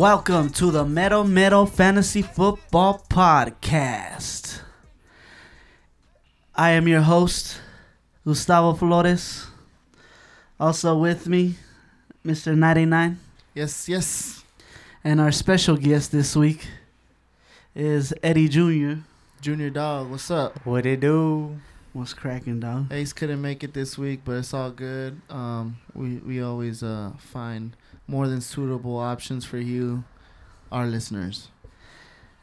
Welcome to the Mero Mero Fantasy Football Podcast. I am your host, Gustavo Flores. Also with me, Mr. 99. Yes, yes. And our special guest this week is Eddie Jr. Junior Dog, what's up? What it do? What's cracking, dog? Ace couldn't make it this week, but it's all good. Um, we we always uh find more than suitable options for you, our listeners.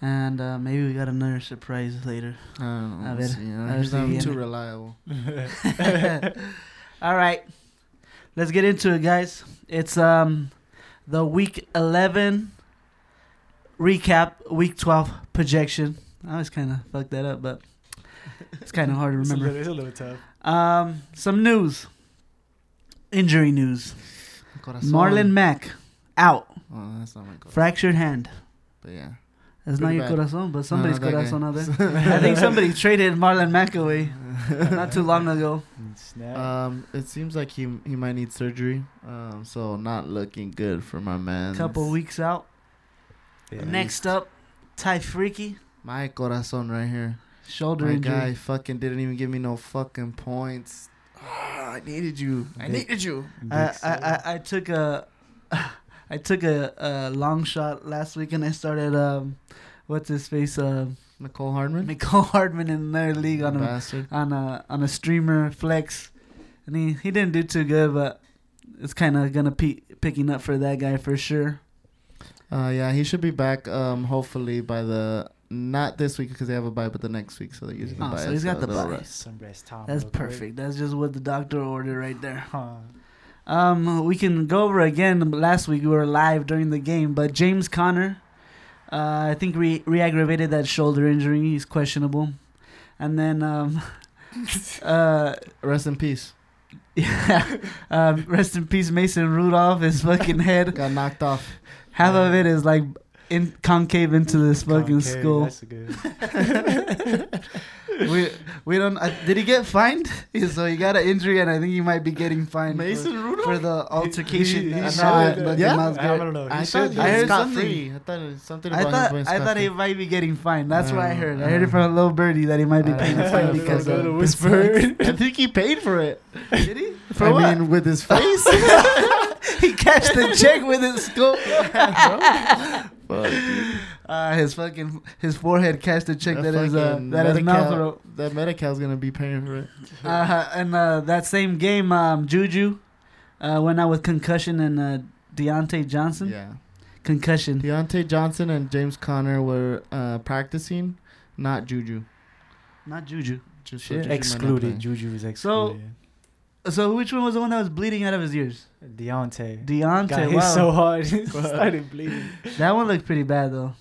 And uh, maybe we got another surprise later. I don't know. A we'll ver, see, a ver si not viene. too reliable. All right, let's get into it, guys. It's um the week eleven recap, week twelve projection. I always kind of fucked that up, but it's kind of hard to It's a, remember. little, it's a little tough. Um, some news, injury news. Corazon. Marlon Mack out, Oh, that's not my corazon. fractured hand. But yeah. That's not your bad. corazon, but somebody's that guy. corazon out there. I think somebody traded Marlon Mack away not too long ago. Um, it seems like he he might need surgery. Um, so not looking good for my man. Couple weeks out. Yeah. Next up, Ty Freaky, My corazon right here. shoulder My injury. guy fucking didn't even give me no fucking points. I needed you. I needed you. I, I, I, I took a I took a, a long shot last week and I started um what's his face uh Mecole Hardman. Mecole Hardman in another league on a on a on a streamer flex and he, he didn't do too good but it's kind of gonna pe- picking up for that guy for sure. Uh, yeah, he should be back. Um, hopefully by the not this week because they have a bye, but the next week. So they're using Oh, the bye. so he's as got a the little bye. rest. Some rest time. That's real quick. perfect. That's just what the doctor ordered right there. Huh. Um, we can go over again. Last week we were live during the game, but James Conner, uh, I think re re-aggravated that shoulder injury. He's questionable, and then um, uh, Rest in peace. yeah, um, rest in peace, Mason Rudolph. His fucking head, Got knocked off. half of it is like in concave into this fucking Concave, skull. That's good. we we don't. Uh, did he get fined? so he got an injury, and I think he might be getting fined. for- Rudolph. for the altercation. he uh, should, uh, the yeah? I Garrett. don't know. He I should thought be. he I heard something. free. I thought it was something I about him thought playing I thought he scot-free. might be getting fined. That's what I Uh, heard. I heard it from a little birdie that he might be paying a Uh, fine uh, because uh, of whisper. I think he paid for it. Did he? For I what? mean, with his face. he cashed the check with his scope. Fuck, dude. Uh, his fucking his forehead cashed the check That that is uh, fucking that is mouth That Medi-Cal's gonna be paying for it. Uh, and uh, that same game, um, Juju uh, went out with concussion and uh, Diontae Johnson Yeah. concussion. Diontae Johnson and James Conner were uh, practicing, not Juju. Not Juju. Just Shit. Juju excluded. Juju is excluded. So which one was the one that was bleeding out of his ears? Diontae. Diontae. Got hit wow. so hard. he started bleeding. that one looked pretty bad though.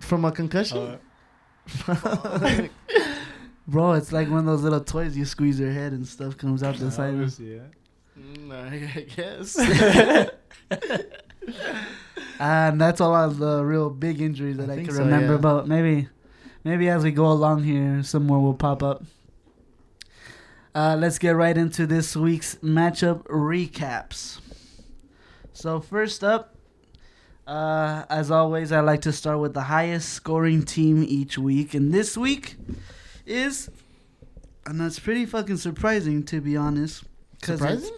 From a concussion? Uh, Bro, it's like one of those little toys you squeeze your head and stuff comes out the side. yeah. Mm, I guess. And that's all of the real big injuries that I I, can so, remember. yeah. But maybe, maybe as we go along here, some more will pop up. Uh, let's get right into this week's matchup recaps. So first up, uh, as always, I like to start with the highest scoring team each week, and this week is, and that's pretty fucking surprising to be honest. Surprising?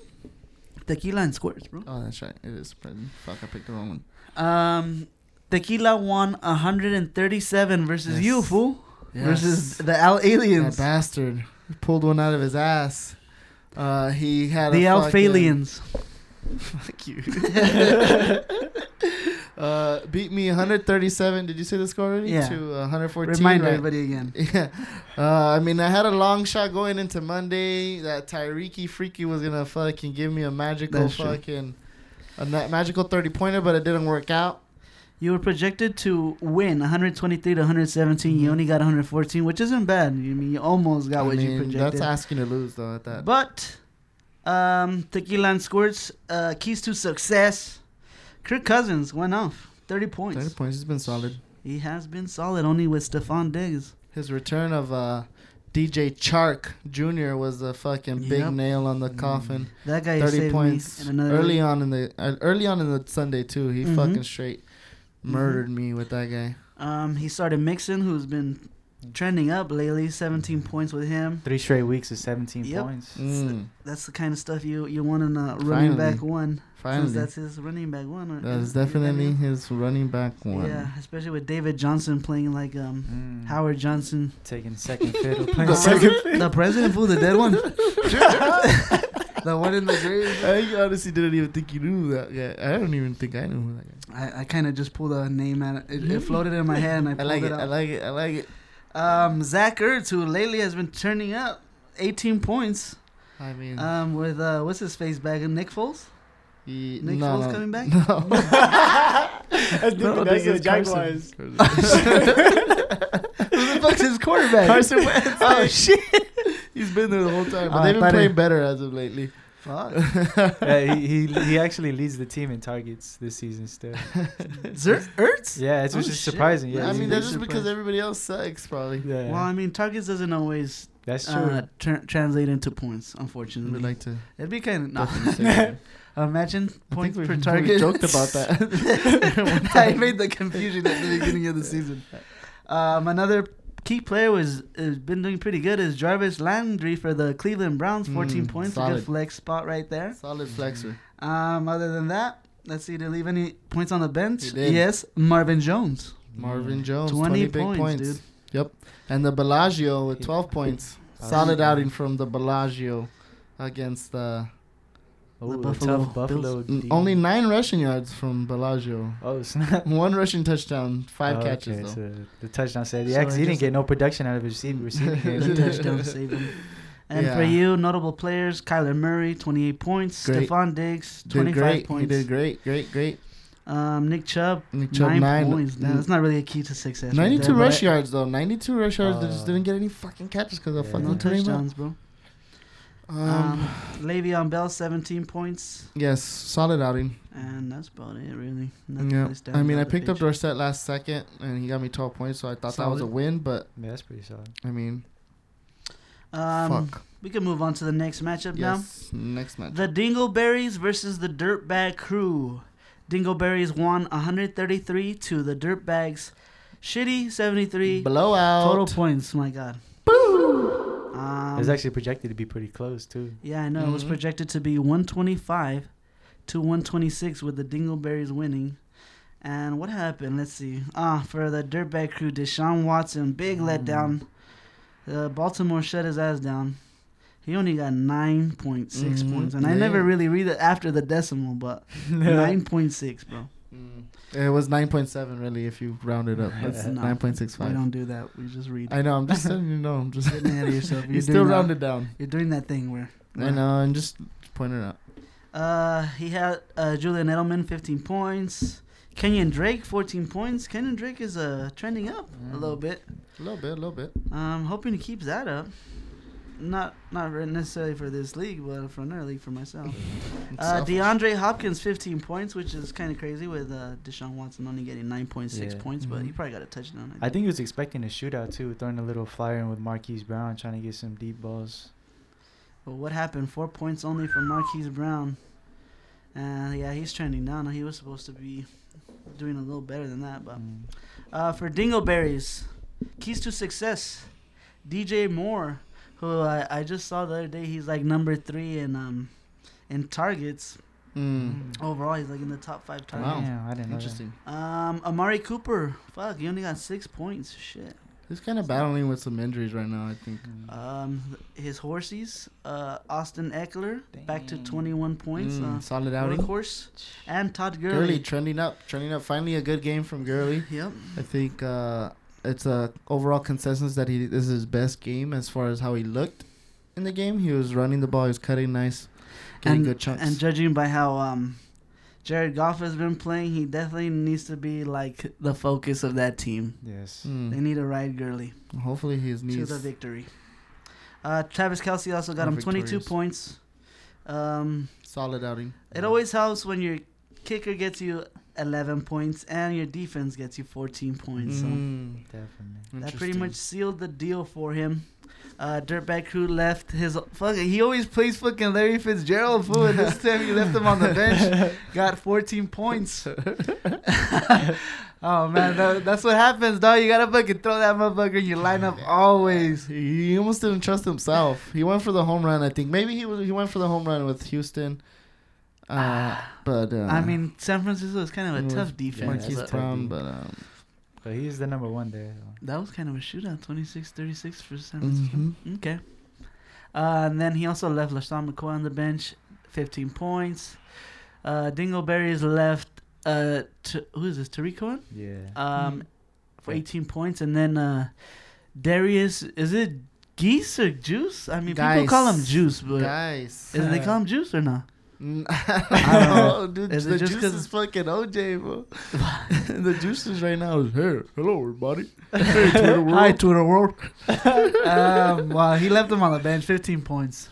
Tequila and squares, bro. Oh, that's right. It is surprising. Fuck, I picked the wrong one. Um, Tequila won 137 versus Yes. you, fool. Yes. Versus the Al Aliens. That bastard pulled one out of his ass. Uh, he had The a Alf fucking- Aliens. Fuck you. uh, beat me 137. Did you say the score already? Yeah. To 114. Remind right? everybody again. Yeah. Uh, I mean, I had a long shot going into Monday that Tyreeki Freaky was gonna fucking give me a magical That's true. fucking a magical 30 pointer, but it didn't work out. You were projected to win 123 to 117. You Mhm. only got 114, which isn't bad. You mean you almost got I what you projected. that's asking to lose though. At that. But um, Tequila and Squirts, uh, keys to success. Kirk Cousins went off 30 points. 30 points. He's been solid. He has been solid, only with Stefon Diggs. His return of uh, DJ Chark Jr. was the fucking big nail on the coffin. That guy 30 saved points early on in the uh, early on in the Sunday too. He Mhm. fucking straight murdered me with that guy. Um, he started Mixon, who's been trending up lately. 17 points with him. Three straight weeks of 17 Yep. points. Mm, That's the kind of stuff you you want in a running Finally. back one. Finally, that's his running back one. that's is- is that definitely his running back one. Yeah, especially with David Johnson playing like um Mm. Howard Johnson, Taking second fiddle. the, Playing second pres- the president, fool, the dead one, the one in the grave. I honestly didn't even think you knew that guy. I don't even think I knew who that guy. I, I kind of just pulled a name out. It, it floated in my head, and I I pulled like it, it. I like it. I like it. um, Zach Ertz, who lately has been turning up, 18 points. I mean, Um, with uh, what's his face back? Nick Foles. he, Nick no, Foles no, coming back? No. That's No, that's I the think it's Carson. Jaguars. Who the fuck's his quarterback? Carson Wentz. Oh shit! He's been there the whole time, but Oh, I they've been thought playing better as of lately. Fuck. yeah, he, he he actually leads the team in targets this season still. Zer- Ertz? Yeah, it's Oh, which is shit. surprising. Yeah, I he's mean, that's big just because everybody else sucks, probably. yeah, Well, I mean, targets doesn't always that's true. uh, tra- translate into points. We Unfortunately, would like to. it'd be kind of no. definitely say that. Imagine points think per we, target. we joked about that. I made the confusion at the beginning of the season. Um, another key player was has been doing pretty good is Jarvis Landry for the Cleveland Browns. 14 Mm, points, a good flex spot right there. Solid flexer. Um, other than that, let's see, did he leave any points on the bench? He did. Yes, Marvin Jones. Marvin Jones, 20 20, big points, points. dude. Yep. And the Bellagio with 12 points. Solid outing from the Bellagio against uh, Oh, The the Buffalo tough Buffalo. n- D. only nine rushing yards from Bellagio. Oh snap! One rushing touchdown, five Oh, catches okay, though. so the touchdown said, So yeah, 'cause it he didn't get no production out of his receiving, receiving The touchdown saved him. And for you, notable players: Kyler Murray, 28 points; Great. Stefon Diggs, Did 25 great. points; He did great, great, great. Um, Nick Chubb, Nick Chubb, nine, nine. points. Damn, that's not really a key to success. right 92 there, rush yards though. 92 rush yards. they just Uh, didn't get any fucking catches because of yeah. fucking No touchdowns, bro. Um, Um, Le'Veon Bell, 17 points, yes, solid outing. and that's about it, really. Nothing Yeah. really I mean, I the picked up Dorsett last second, and he got me 12 points, so I thought that was a win. But Yeah, that's pretty solid. I mean, Um, fuck. we can move on to the next matchup Yes. Next now. match. The Dingleberries versus the Dirtbag Crew. Dingleberries won 133 to the Dirtbags. Shitty 73 Blowout. total points. My God. Um, it was actually projected to be pretty close too. Yeah, I know. It was Mhm. projected to be 125 to 126 with the Dingleberries winning. And what happened? Let's see. Ah, for the Dirtbag crew, Deshaun Watson, big Mm. letdown. Uh, Baltimore shut his ass down. He only got 9.6 Mhm. points. And I never really read it after the decimal, but 9.6, bro. Mm. It was 9.7 really if you round it up. That's No, 9.65. We don't do that. We just read. I know. I'm just letting you know. I'm just Getting ahead of yourself. You're you still that- rounded down. You're doing that thing where. I know. And just pointing it out. Uh, he had uh, Julian Edelman 15 points. Kenyon Drake 14 points. Kenyon Drake is uh trending up a Mm. little bit. A little bit. A little bit. I'm um, hoping he keeps that up. Not not necessarily for this league, but for another league for myself. Uh. DeAndre Hopkins 15 points, which is kind of crazy with uh, Deshaun Watson only getting 9.6 Yeah. points, but he Mhm. probably got a touchdown. I think he was expecting a shootout too, throwing a little flyer in with Marquise Brown, trying to get some deep balls. But what happened? Four points only for Marquise Brown. And yeah, he's trending down. He was supposed to be doing a little better than that, but. Mm. Uh, for Dingleberries, keys to success. DJ Moore, who I, I just saw the other day, he's like number three in um in targets Mm. overall. He's like in the top five targets. Wow. Damn, I didn't know Interesting. Um, Amari Cooper, fuck, he only got six points. Shit. He's kind of battling with some injuries right now. I think. Mm. Um, his horsies, uh, Austin Ekeler, back to 21 points. Mm, Uh, solid outing. horse, and Todd Gurley Gurley. trending up, trending up. Finally, a good game from Gurley. Yep. I think uh, it's a overall consensus that he this is his best game as far as how he looked in the game. He was running the ball, he was cutting nice, getting and, good chunks. And judging by how um, Jared Goff has been playing, he definitely needs to be like the focus of that team. Yes. Mm. They need to ride Gurley Hopefully, his to the victory. Uh, Travis Kelce also got Are him 22 points. Um, Solid outing. it always helps when your kicker gets you 11 points and your defense gets you 14 points. So Mm, Definitely. that pretty much sealed the deal for him. Uh, Dirtbag Crew left his fucking. He always plays fucking Larry Fitzgerald fool. And this time he left him on the bench. Got 14 points. oh man, that, that's what happens, dog. You gotta fucking throw that motherfucker in your lineup always. He he almost didn't trust himself. He went for the home run. I think maybe he was. He went for the home run with Houston. Uh, but uh, I mean, San Francisco is kind of a tough defense. that's Marquise a but tough Brown, but um, But he's the number one there. that was kind of a shootout, 26-36 for San Francisco. mhm. Okay. Uh, and then he also left LeSean McCoy on the bench, 15 points. Uh, Dingleberry's left. Uh, t- who is this? Tarik Cohen? Yeah. Um, for 18 points, and then uh, Darius. Is it Geese or Juice? I mean, people call him Juice, but guys. is it they call him Juice or not? I don't know. dude. Is the juice 'cause- is fucking OJ, bro. the juices right now is here. Hello, everybody. Hey, Twitter world. Hi, Twitter world. um, well, he left him on the bench, 15 points.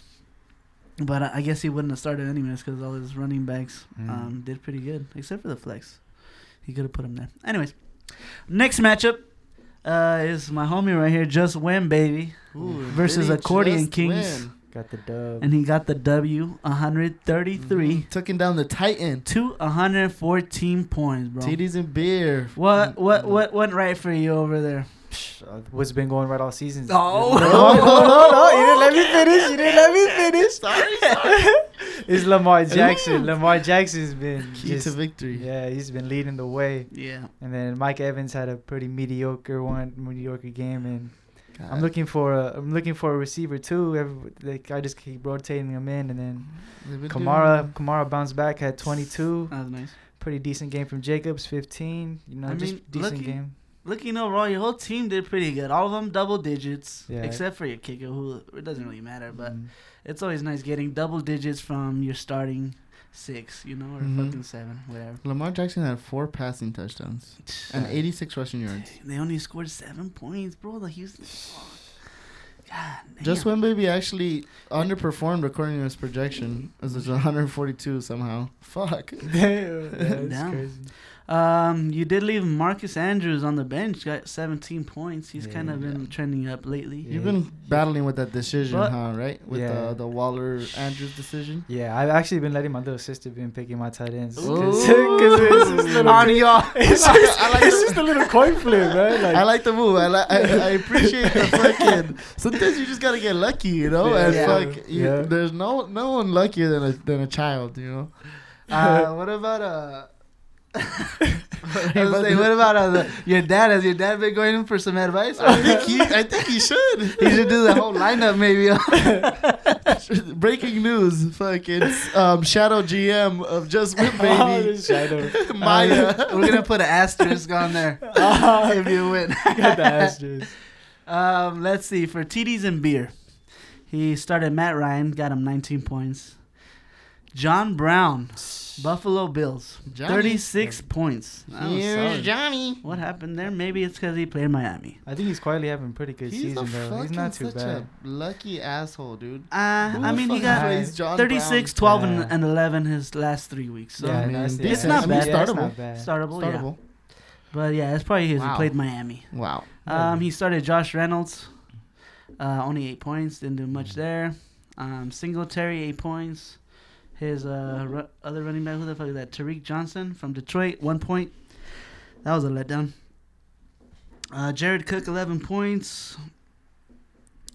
But I I guess he wouldn't have started anyways because all his running backs Mm. um, did pretty good, except for the flex. He could have put him there. Anyways, next matchup uh, is my homie right here, Just Win, baby. Ooh, versus Accordion Kings. win? Got the dub. And he got the W, 133 Mhm. Took him down the Titan. to 114 points, bro. Titties and beer. What what what went right for you over there? Uh, What's been going right all season? Oh. no, no, no, no! You didn't let me finish. You didn't let me finish. Sorry, sorry. It's Lamar Jackson. Lamar Jackson's been Key just, to victory. yeah, he's been leading the way. Yeah. And then Mike Evans had a pretty mediocre one, mediocre game, and God. I'm looking for a, I'm looking for a receiver too. Every, like I just keep rotating them in, and then Kamara, Kamara bounced back, had 22, That was nice. pretty decent game from Jacobs, 15. You know, I just mean, decent looking- game. Looking overall, your whole team did pretty good. All of them double digits, Yeah. except for your kicker, who it doesn't really matter. But Mm. it's always nice getting double digits from your starting six, you know, or Mhm. fucking seven, whatever. Lamar Jackson had four passing touchdowns and 86 rushing yards. They only scored seven points, bro. The Houston. God. Just when baby actually underperformed according to his projection, as it's 142 somehow. Fuck. Damn, that's Damn. crazy. Um, you did leave Marcus Andrews on the bench. Got 17 points. He's kind of Yeah. been trending up lately. Yeah. You've been battling with that decision, But- huh? Right? With Yeah. the the Waller Andrews decision. Yeah, I've actually been letting my little sister been picking my tight ends. Ooh. Cause, 'cause it's just little On y'all. It's just, it's just a little coin flip, man. Like, I like the move. I like. I, I appreciate the fucking. Sometimes you just gotta get lucky, you know. And Yeah. fuck, you, Yeah. there's no no one luckier than a than a child, you know. Uh, what about uh? I was saying, what about uh, your dad? Has your dad been going in for some advice? I think he. I think he should. he should do the whole lineup, maybe. Breaking news, fucking um, Shadow GM of Just Oh, Baby, shadow. Maya. We're gonna put an asterisk on there if you win. Got the asterisk. Um, let's see for TDs and beer. He started Matt Ryan, got him 19 points. John Brown, Buffalo Bills, Johnny. 36 points. That was Here's solid. Johnny. What happened there? Maybe it's because he played Miami. I think he's quietly having a pretty good He's season a though. fucking He's not too such bad. a lucky asshole, dude. Uh, Who I the mean, he fuck got plays John 36, Brown? 12, and, Yeah. and 11 his last three weeks. So yeah, I mean, that's, it's yeah, not that's- bad. yeah, that's Startable. not bad. startable, yeah. Startable. But yeah, it's probably because Wow. he played Miami. Wow. Um, he started Josh Reynolds, uh, only eight points, didn't do much there. Um, Singletary eight points. His uh, ru- other running back, who the fuck is that? Tariq Johnson from Detroit, one point. That was a letdown. Uh, Jared Cook eleven points,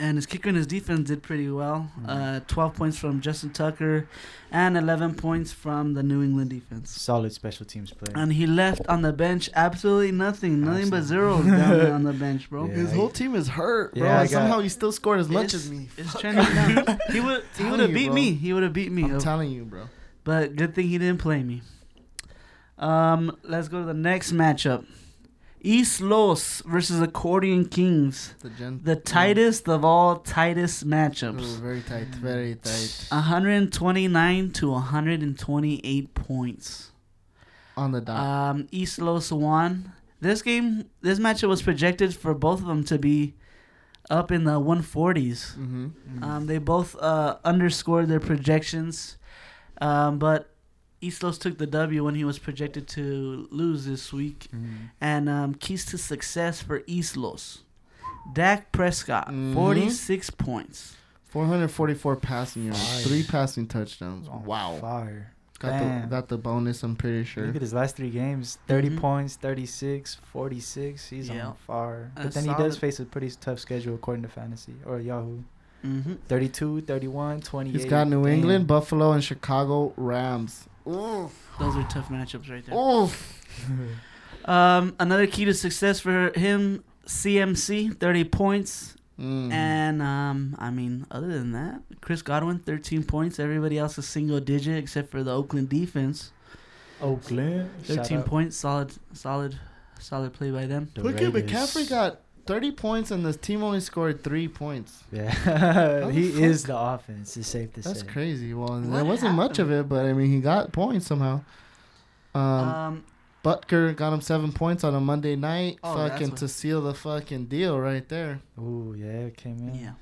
and his kicker and his defense did pretty well. Uh, twelve points from Justin Tucker, and eleven points from the New England defense. Solid special teams play. And he left on the bench absolutely nothing, nothing but Absolutely. zeros down there on the bench, bro. Yeah. His whole team is hurt, bro. Yeah, I and somehow he still scored as much as me. It's trending down. he would he would have beat bro. me. He would have beat me. I'm Oh, telling you, bro. but good thing he didn't play me. Um, let's go to the next matchup. East Los versus Accordion Kings. The gen- The tightest of all tightest Ooh, matchups. very tight, very tight. 129 to 128 points. On the dot. Um, East Los won. This game, this matchup was projected for both of them to be up in the 140s. mm-hmm. Mm. Um, they both uh, underscored their projections, um, but East Los took the W when he was projected to lose this week. Mm. And um, keys to success for East Los. Dak Prescott, Mhm. 46 points. 444 passing yards, Fire. three passing touchdowns. On Wow. Fire. Got the got the bonus. I'm pretty sure. Look at his last three games 30 Mhm. points, 36, 46. He's Yeah. on fire. But That's then he solid. does face a pretty tough schedule according to Fantasy or Yahoo. Mm-hmm. 32, 31, 28. He's got New Damn. England, Buffalo, and Chicago Rams. Oof. Those are tough matchups right there. Oof. Um, another key to success for him, CMC, 30 points. Mm. And, um, I mean, other than that, Chris Godwin, 13 points. Everybody else is single digit except for the Oakland defense. Oakland. 13 points. Solid, solid, solid play by them. Look at McCaffrey got 30 points, and the team only scored three points. Yeah. He the is the offense, it's safe to That's say. crazy. Well, What there wasn't much of it, but I mean, he got points somehow. Um, Um, Butker got him seven points on a Monday night, Oh, fucking to seal the fucking deal right there. Ooh, yeah, it came in. yeah.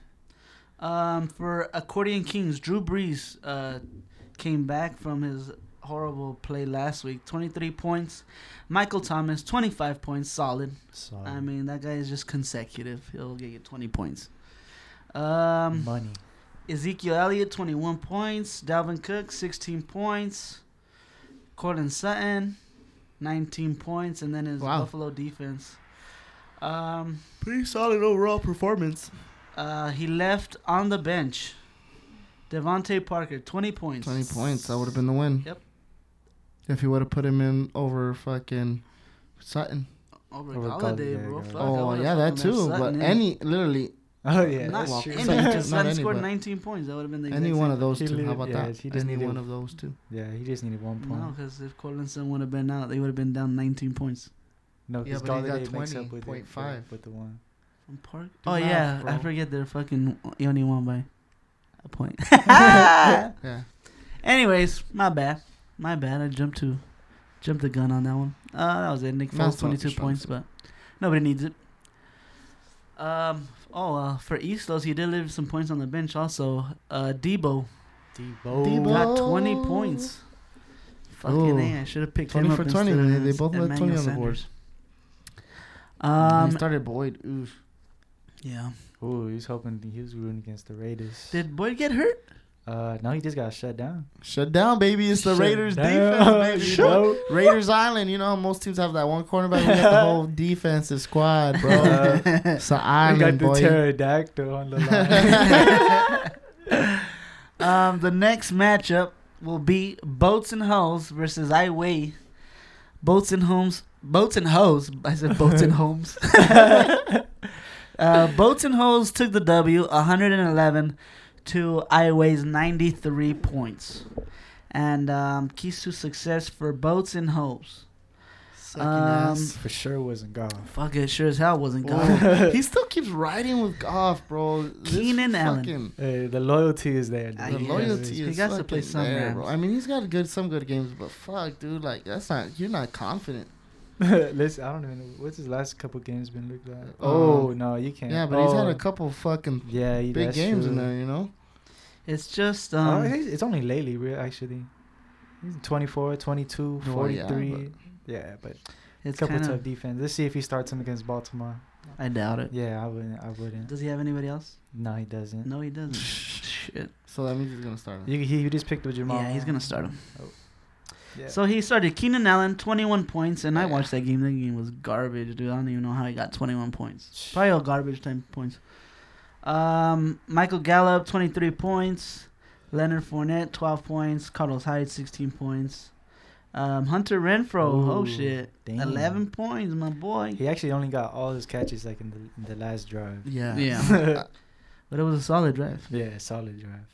Um, for Accordion Kings, Drew Brees uh, came back from his horrible play last week. 23 points. Michael Thomas, 25 points. Solid. So, I mean, that guy is just consecutive. He'll get you 20 points. Um, money. Ezekiel Elliott, 21 points. Dalvin Cook, 16 points. Courtland Sutton, 19 points. And then his Wow. Buffalo defense. Um, Pretty solid overall performance. uh, he left on the bench. DeVante Parker, 20 points. 20 points. That would have been the win. Yep. If he would have put him in over fucking Sutton. Over, Over Golladay, Golladay, bro. yeah, Fuck, oh, yeah, that fucking left too. But Sutton in. any, literally, Oh, yeah, not that's true. any, Sutton- just not Sutton any, scored 19 points. That would have been the any one of those two. How about yeah, that? he just any needed- one of those two. Yeah, he just needed one point. No, because if Collinson would have been out, they would have been down 19 points. No, Yeah, because but he got Golladay makes up with, it, 20.5. with, with the one. From Park? Oh, math, yeah. I forget they're fucking. He only won by a point. Yeah. Anyways, my bad. My bad. I jumped to jumped the gun on that one. Uh, that was it. Nick Foles, 22 points, but nobody needs it. Um. Oh, uh, for Eastlos, he did leave some points on the bench. Also, uh, Deebo Deebo. Deebo. got 20 points. Fucking Ooh. A, I should have picked 20 him up for 20. instead of They- they both let 20 on the board. Sanders. Um, Um. he started Boyd. Oof. Yeah. Ooh, he was hoping he was rooting against the Raiders. Did Boyd get hurt? Uh, no, he just got shut down. Shut down, baby. It's the Shut Raiders down. defense, baby. Bro. Raiders Island. You know, most teams have that one cornerback. We got the whole defensive squad, bro. Uh, it's an we got island, the boy. pterodactyl on the line. Um, the next matchup will be Boats and Hoes versus I Weigh. Boats and Homes. Boats and Hoes. I said Boats and Homes. uh, Boats and Hoes took the W, 111 to I Weigh's 93 points. And um, keys to success for Boats and Hoes. Sucking Um, ass. For sure wasn't Goff. Fuck it, sure as hell wasn't Ooh. good. he still keeps riding with Goff, bro. This Keenan Allen. fucking- Hey, the loyalty is there. Dude. The he loyalty does. is He got to play fucking some there, bro. I mean, he's got good some good games, but fuck, dude, like that's not you're not confident. Listen, I don't even know what's his last couple games been looked like. Uh, Oh no, you can't. Yeah, but he's had Oh, a couple fucking yeah he, big that's games in there, you know. It's just. oh, Um, he's- it's only lately, re- actually. He's 24, 22, Well, yeah, 43. yeah, but it's a couple kind tough of. defense. Let's see if he starts him against Baltimore. I doubt it. Yeah, I wouldn't. I wouldn't. Does he have anybody else? No, he doesn't. No, he doesn't. Shit. So that means he's gonna start. him. You, he, you just picked up Jamal. Yeah, he's gonna start him. Oh. Yeah. So he started Keenan Allen, 21 points, and I watched that game. That game was garbage, dude. I don't even know how he got 21 points. Probably all garbage time points. Um, Michael Gallup, 23 points. Leonard Fournette, 12 points. Carlos Hyde, 16 points. Um, Hunter Renfrow, oh shit, damn. 11 points, my boy. He actually only got all his catches like in the in the last drive. Yeah. Yeah. But it was a solid drive. Yeah, solid drive.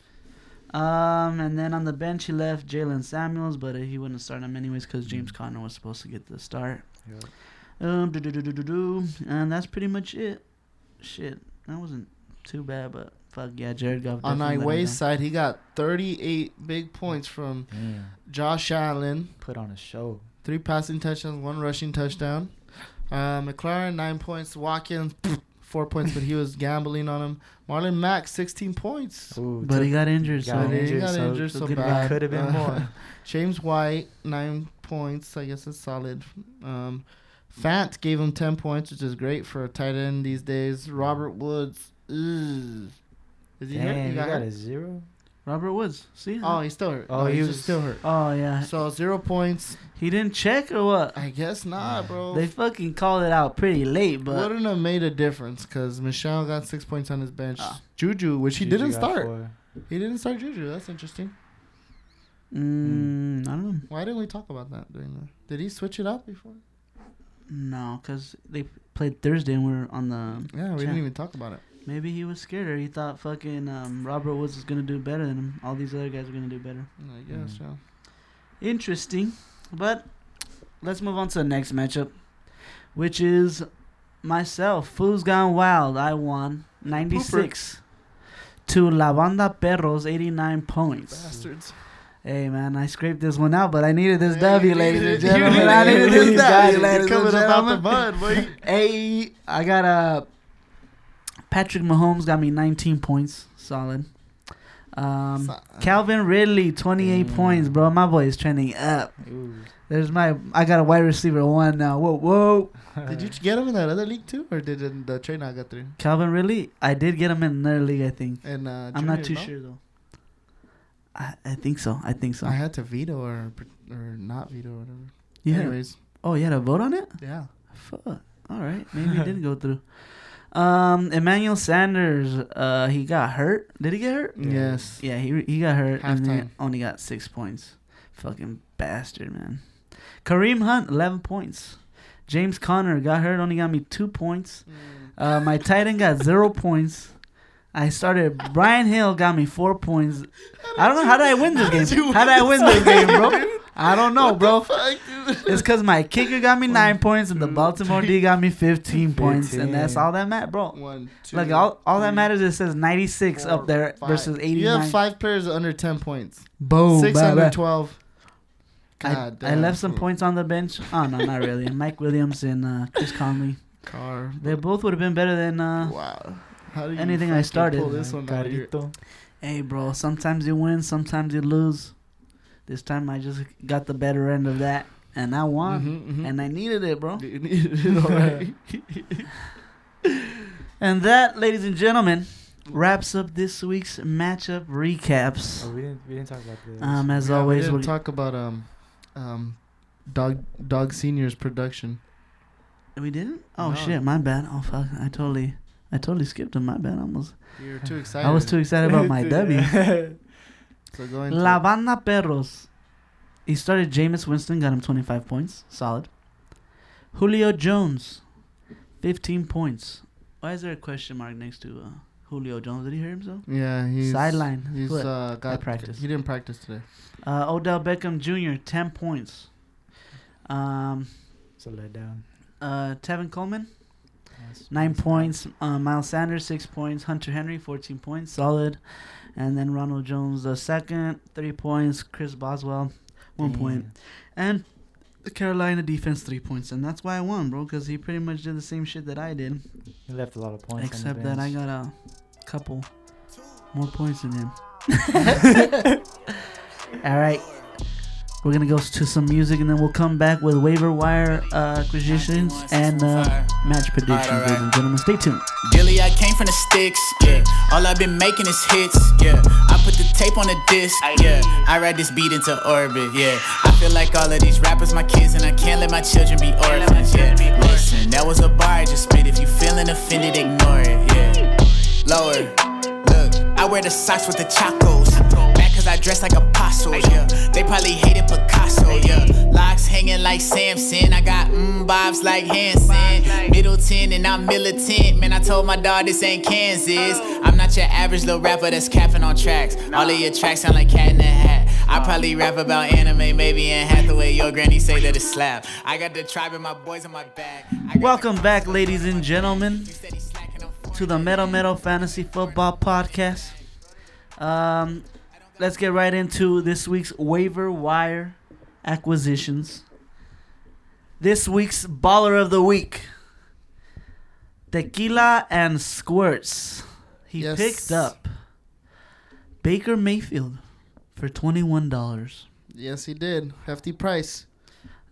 Um, and then on the bench he left Jaylen Samuels, but uh, he wouldn't start him anyways because James Mm. Conner was supposed to get the start. Yep. Um, do, do, do, do, do, do. and that's pretty much it. Shit, that wasn't too bad, but fuck yeah, Jared Goff. On definitely let him Iway's side, he got 38 big points from Damn. Josh Allen, Put on a show. three passing touchdowns, one rushing touchdown. Uh, McLaurin nine points. Watkins four points, but he was gambling on him. Marlon Mack 16 points. Ooh, but he got injured, got so he injured, got so- injured, so so bad. Could have been Uh, more. James White nine points. I guess it's solid. Um, Fant gave him 10 points, which is great for a tight end these days. Robert Woods. Ugh. Is he hurt? Damn, He you got got hurt? a zero. Robert Woods. See? Oh, he's still hurt. Oh, Oh, he he's was- just still hurt. Oh yeah. So zero points. He didn't check or what? I guess not, bro. They fucking called it out pretty late, but Wouldn't have made a difference because Michelle got six points on his bench. Ah. Juju, which he didn't start. four. He didn't start Juju. That's interesting. mm, I don't know. Why didn't we talk about that during the? Did he switch it up before? No, because they played Thursday and we're on the. Yeah, we Check. didn't even talk about it. Maybe he was scared or he thought fucking um, Robert Woods was gonna do better than him. All these other guys are gonna do better. I guess. Mm. Yeah. Interesting, but let's move on to the next matchup, which is myself. Fool's Gone Wild. I won ninety six to La Banda Perros eighty nine points. Bastards. Hey man, I scraped this one out, but I needed this Yeah, W, ladies and gentlemen. I needed needed it. this You got W, it. ladies You're and coming up out the mud, boy. Hey, I got a Patrick Mahomes got me 19 points, solid. Um, So- Calvin Ridley 28 Damn. points, bro. My boy is trending up. Ooh. There's my I got a wide receiver one now. Whoa, whoa. Did you get him in that other league too, or did it, the trade not get through? Calvin Ridley, I did get him in another league, I think. And uh, I'm not too no? sure though. I, I think so. I think so. I had to veto or or not veto or whatever. yeah. Anyways, Oh, you had a vote on it? yeah. Fuck. All right. Maybe it didn't go through. Um, Emmanuel Sanders, uh, he got hurt. Did he get hurt? Yeah. Yes. Yeah, he he got hurt and then Halftime. only got six points. Fucking bastard, man. Kareem Hunt, eleven points. James Conner got hurt, only got me two points. Uh, my Titan got zero points. I started. Brian Hill got me four points. I don't know how did I win this game. How did I win this game, bro? I don't know, bro. It's because my kicker got me nine points and the Baltimore D got me 15 points, and that's all that matters, bro. One, two. Like all, all that matters is it says 96 four, up there five. versus 89. You have five players under ten points. Boom. Six blah, under blah. twelve. I, God I left some points on the bench. Oh no, not really. Mike Williams and uh, Chris Conley. Car. They both would have been better than. Uh, wow. How do you anything I started. Pull this one? Hey, bro. Sometimes you win, sometimes you lose. This time I just got the better end of that, and I won, Mhm, mhm. and I needed it, bro. You needed it, all right. And that, ladies and gentlemen, wraps up this week's matchup recaps. Oh, we didn't. We didn't talk about this. Um, as Yeah, always, didn't we're talk about um, um, dog dog seniors production. we didn't. Oh No. shit, my bad. Oh fuck, I totally, I totally skipped him. My bad. I almost. You were too excited. I was too excited about my W. So go into La it. Banda Perros. He started Jameis Winston, got him 25 points. Solid. Julio Jones, 15 points. Why is there a question mark next to uh, Julio Jones? Did he hurt himself? Yeah, he's Sideline. He's What? uh, got practice. He didn't practice today. Uh, Odell Beckham Jr., 10 points. Um, it's a letdown. uh, Tevin Coleman, Nine points. Uh, Miles Sanders, six points. Hunter Henry, 14 points. Solid. And then Ronald Jones, the second, three points. Chris Boswell, one Damn. point. And the Carolina defense, three points. And that's why I won, bro, because he pretty much did the same shit that I did. He left a lot of points. except that I got a couple more points than him. All right. We're going to go to some music and then we'll come back with waiver wire uh, acquisitions and uh, match predictions, Alright, ladies and gentlemen. Stay tuned. Dilly, I came from the sticks, yeah. All I've been making is hits, yeah. I put the tape on the disc, yeah. I ride this beat into orbit, yeah. I feel like all of these rappers my kids, and I can't let my children be orphans, yeah. Listen, that was a bar I just spit. If you feeling offended, ignore it, yeah. Lower, look, I wear the socks with the chacos. Cause I dress like apostles, yeah. They probably hated Picasso, yeah. Locks hanging like Samson. I got mmm bobs like Hanson. Middleton and I'm militant. Man, I told my dog this ain't Kansas. I'm not your average little rapper that's capping on tracks. All of your tracks sound like cat in the hat. I probably rap about anime, maybe in Hathaway. Your granny say that it's slap. I got the tribe and my boys in my back. Welcome back, ladies and gentlemen, You said he slacking, I'm to the Mero Mero Fantasy Football Podcast. Um, let's get right into this week's waiver wire acquisitions. This week's baller of the week, Tequila and Squirts. He Yes. picked up Baker Mayfield for twenty one dollars. Yes, he did. Hefty price.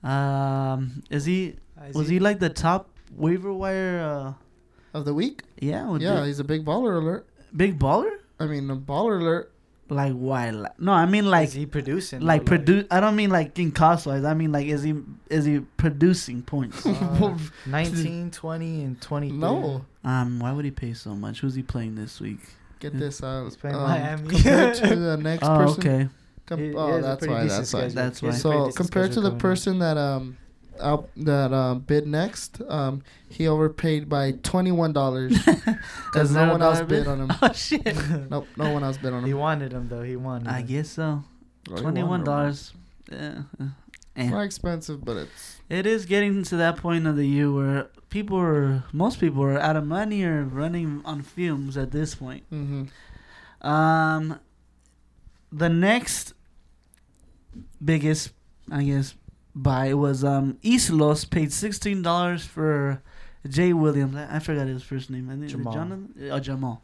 Um, is he? Is Was he like the top waiver wire? Uh, Of the week? yeah, Yeah, the he's a big baller alert. big baller. I mean, a baller alert. Like why? Like, no, I mean like is he producing? like though, produce. I don't mean like in cost wise. I mean like is he is he producing points? uh, 19, 20, and 23. No. um, why would he pay so much? Who's he playing this week? Get this. Uh, He's playing um, Miami. Compared to the next Oh, person. okay. Com- He- he oh, that's why. decent That's why. That's why. So compared to the person that um out that um bid next, um he overpaid by twenty one dollars because no one else bid bid? on him. Oh shit! Nope, no one else bid on him. he wanted him though. He wanted. I him. guess so. Oh, Twenty one dollars. Yeah. uh, It's not expensive, but it's It is getting to that point of the year where people are, most people are out of money or running on fumes at this point. mm-hmm. Um, the next biggest, I guess, buy was um East Los paid sixteen dollars for Jay Williams. I, I forgot his first name. I think is it Jamal. Jonathan? Oh, Jamal.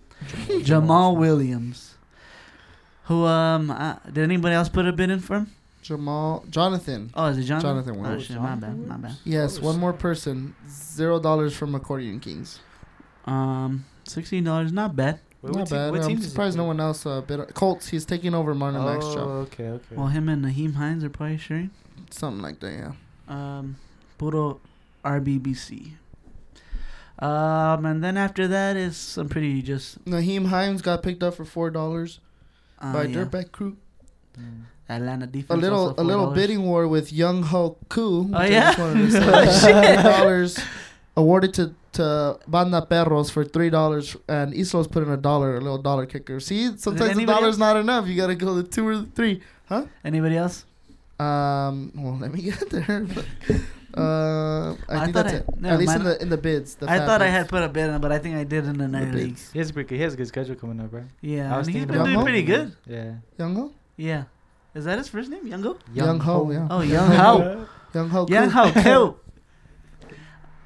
Jamal Williams. Who um uh, did anybody else put a bid in for him? Jamal Jonathan. Oh, is it Jonathan? Jonathan Oh Williams. shit, my bad, my bad. Yes, one more person. Zero dollars from Accordion Kings. Um, sixteen dollars, not bad. Wait, Not what team- bad. what team I'm does surprised no one else uh, bid. Colts. He's taking over Marlon Mack's Oh, job. okay, okay. Well, him and Nyheim Hines are probably sharing. Something like that. Yeah. Um, Puro RBBC. Um, and then after that is some pretty just Nyheim Hines got picked up for four dollars uh, by yeah. Dirtbag Crew. Mm. Atlanta defense. A little, a little bidding war with Young Ho Koo. Oh, yeah? just wanted to say. Oh, dollars awarded to to Banda Perros for three dollars, and East Los put in a dollar, a little dollar kicker. See, sometimes the dollar's else? not enough. You gotta go to two or three, huh? Anybody else? Um, well, let me get there. uh, I, I think that's I- it. never At least in the in the bids. The I fat thought I had put a bid in, but I think I did in the night bids. leagues. He has a pretty, he has a good schedule coming up, right? Yeah, I was and he's thinking been doing Young pretty good. Yeah. Young Ho, Yeah, is that his first name? Youngo? Young Ho, yeah. Oh, Young Ho. Young Ho, Young Koo. Ho,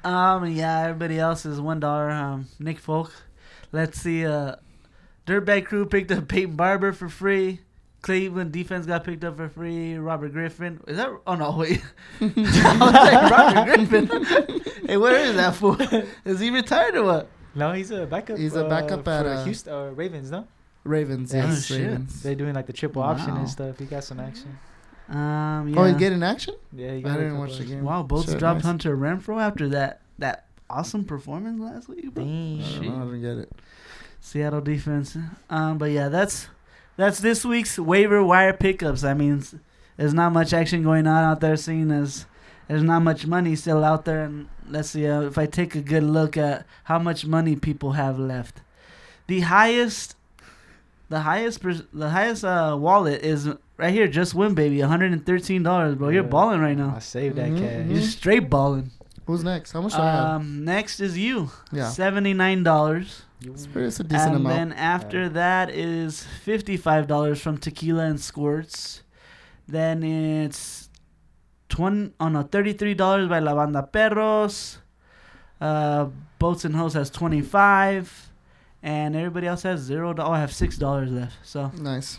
cool. Um, yeah, everybody else is one dollar. Um, Nick Folk. Let's see. Uh, Dirtbag Crew picked up Peyton Barber for free. Cleveland defense got picked up for free. Robert Griffin. Is that? Oh no, wait. I was like Robert Griffin. hey, where is that fool? Is he retired or what? No, he's a backup. He's a uh, backup for at, uh, Houston or Ravens, no? Ravens, yes, Oh, shit. Ravens. They're doing like the triple option Wow. and stuff. He got some action. Um, yeah. Oh, he getting action? Yeah, he I got a didn't watch the action. game. Wow, both Shit, dropped nice. Hunter Renfrow after that that awesome performance last week, bro. Dang. I don't know, I didn't get it. Seattle defense. Um, but yeah, that's that's this week's waiver wire pickups. I mean, there's not much action going on out there, seeing as there's not much money still out there. And let's see uh, if I take a good look at how much money people have left. The highest, the highest, the highest uh, wallet is right here. Just win, baby, 113 dollars, bro. You're balling right now. I saved that Mhm, cash. mhm. You're straight balling. Who's next? How much do I have? Um, next is you. Yeah. Seventy nine dollars. It's, pretty, it's a decent and amount. then after Yeah. that is fifty five dollars from tequila and squirts. Then it's twenty oh no, thirty three dollars by La Banda Perros. Uh Boats and Hoes has twenty five. And everybody else has zero. Oh, I have six dollars left. So nice.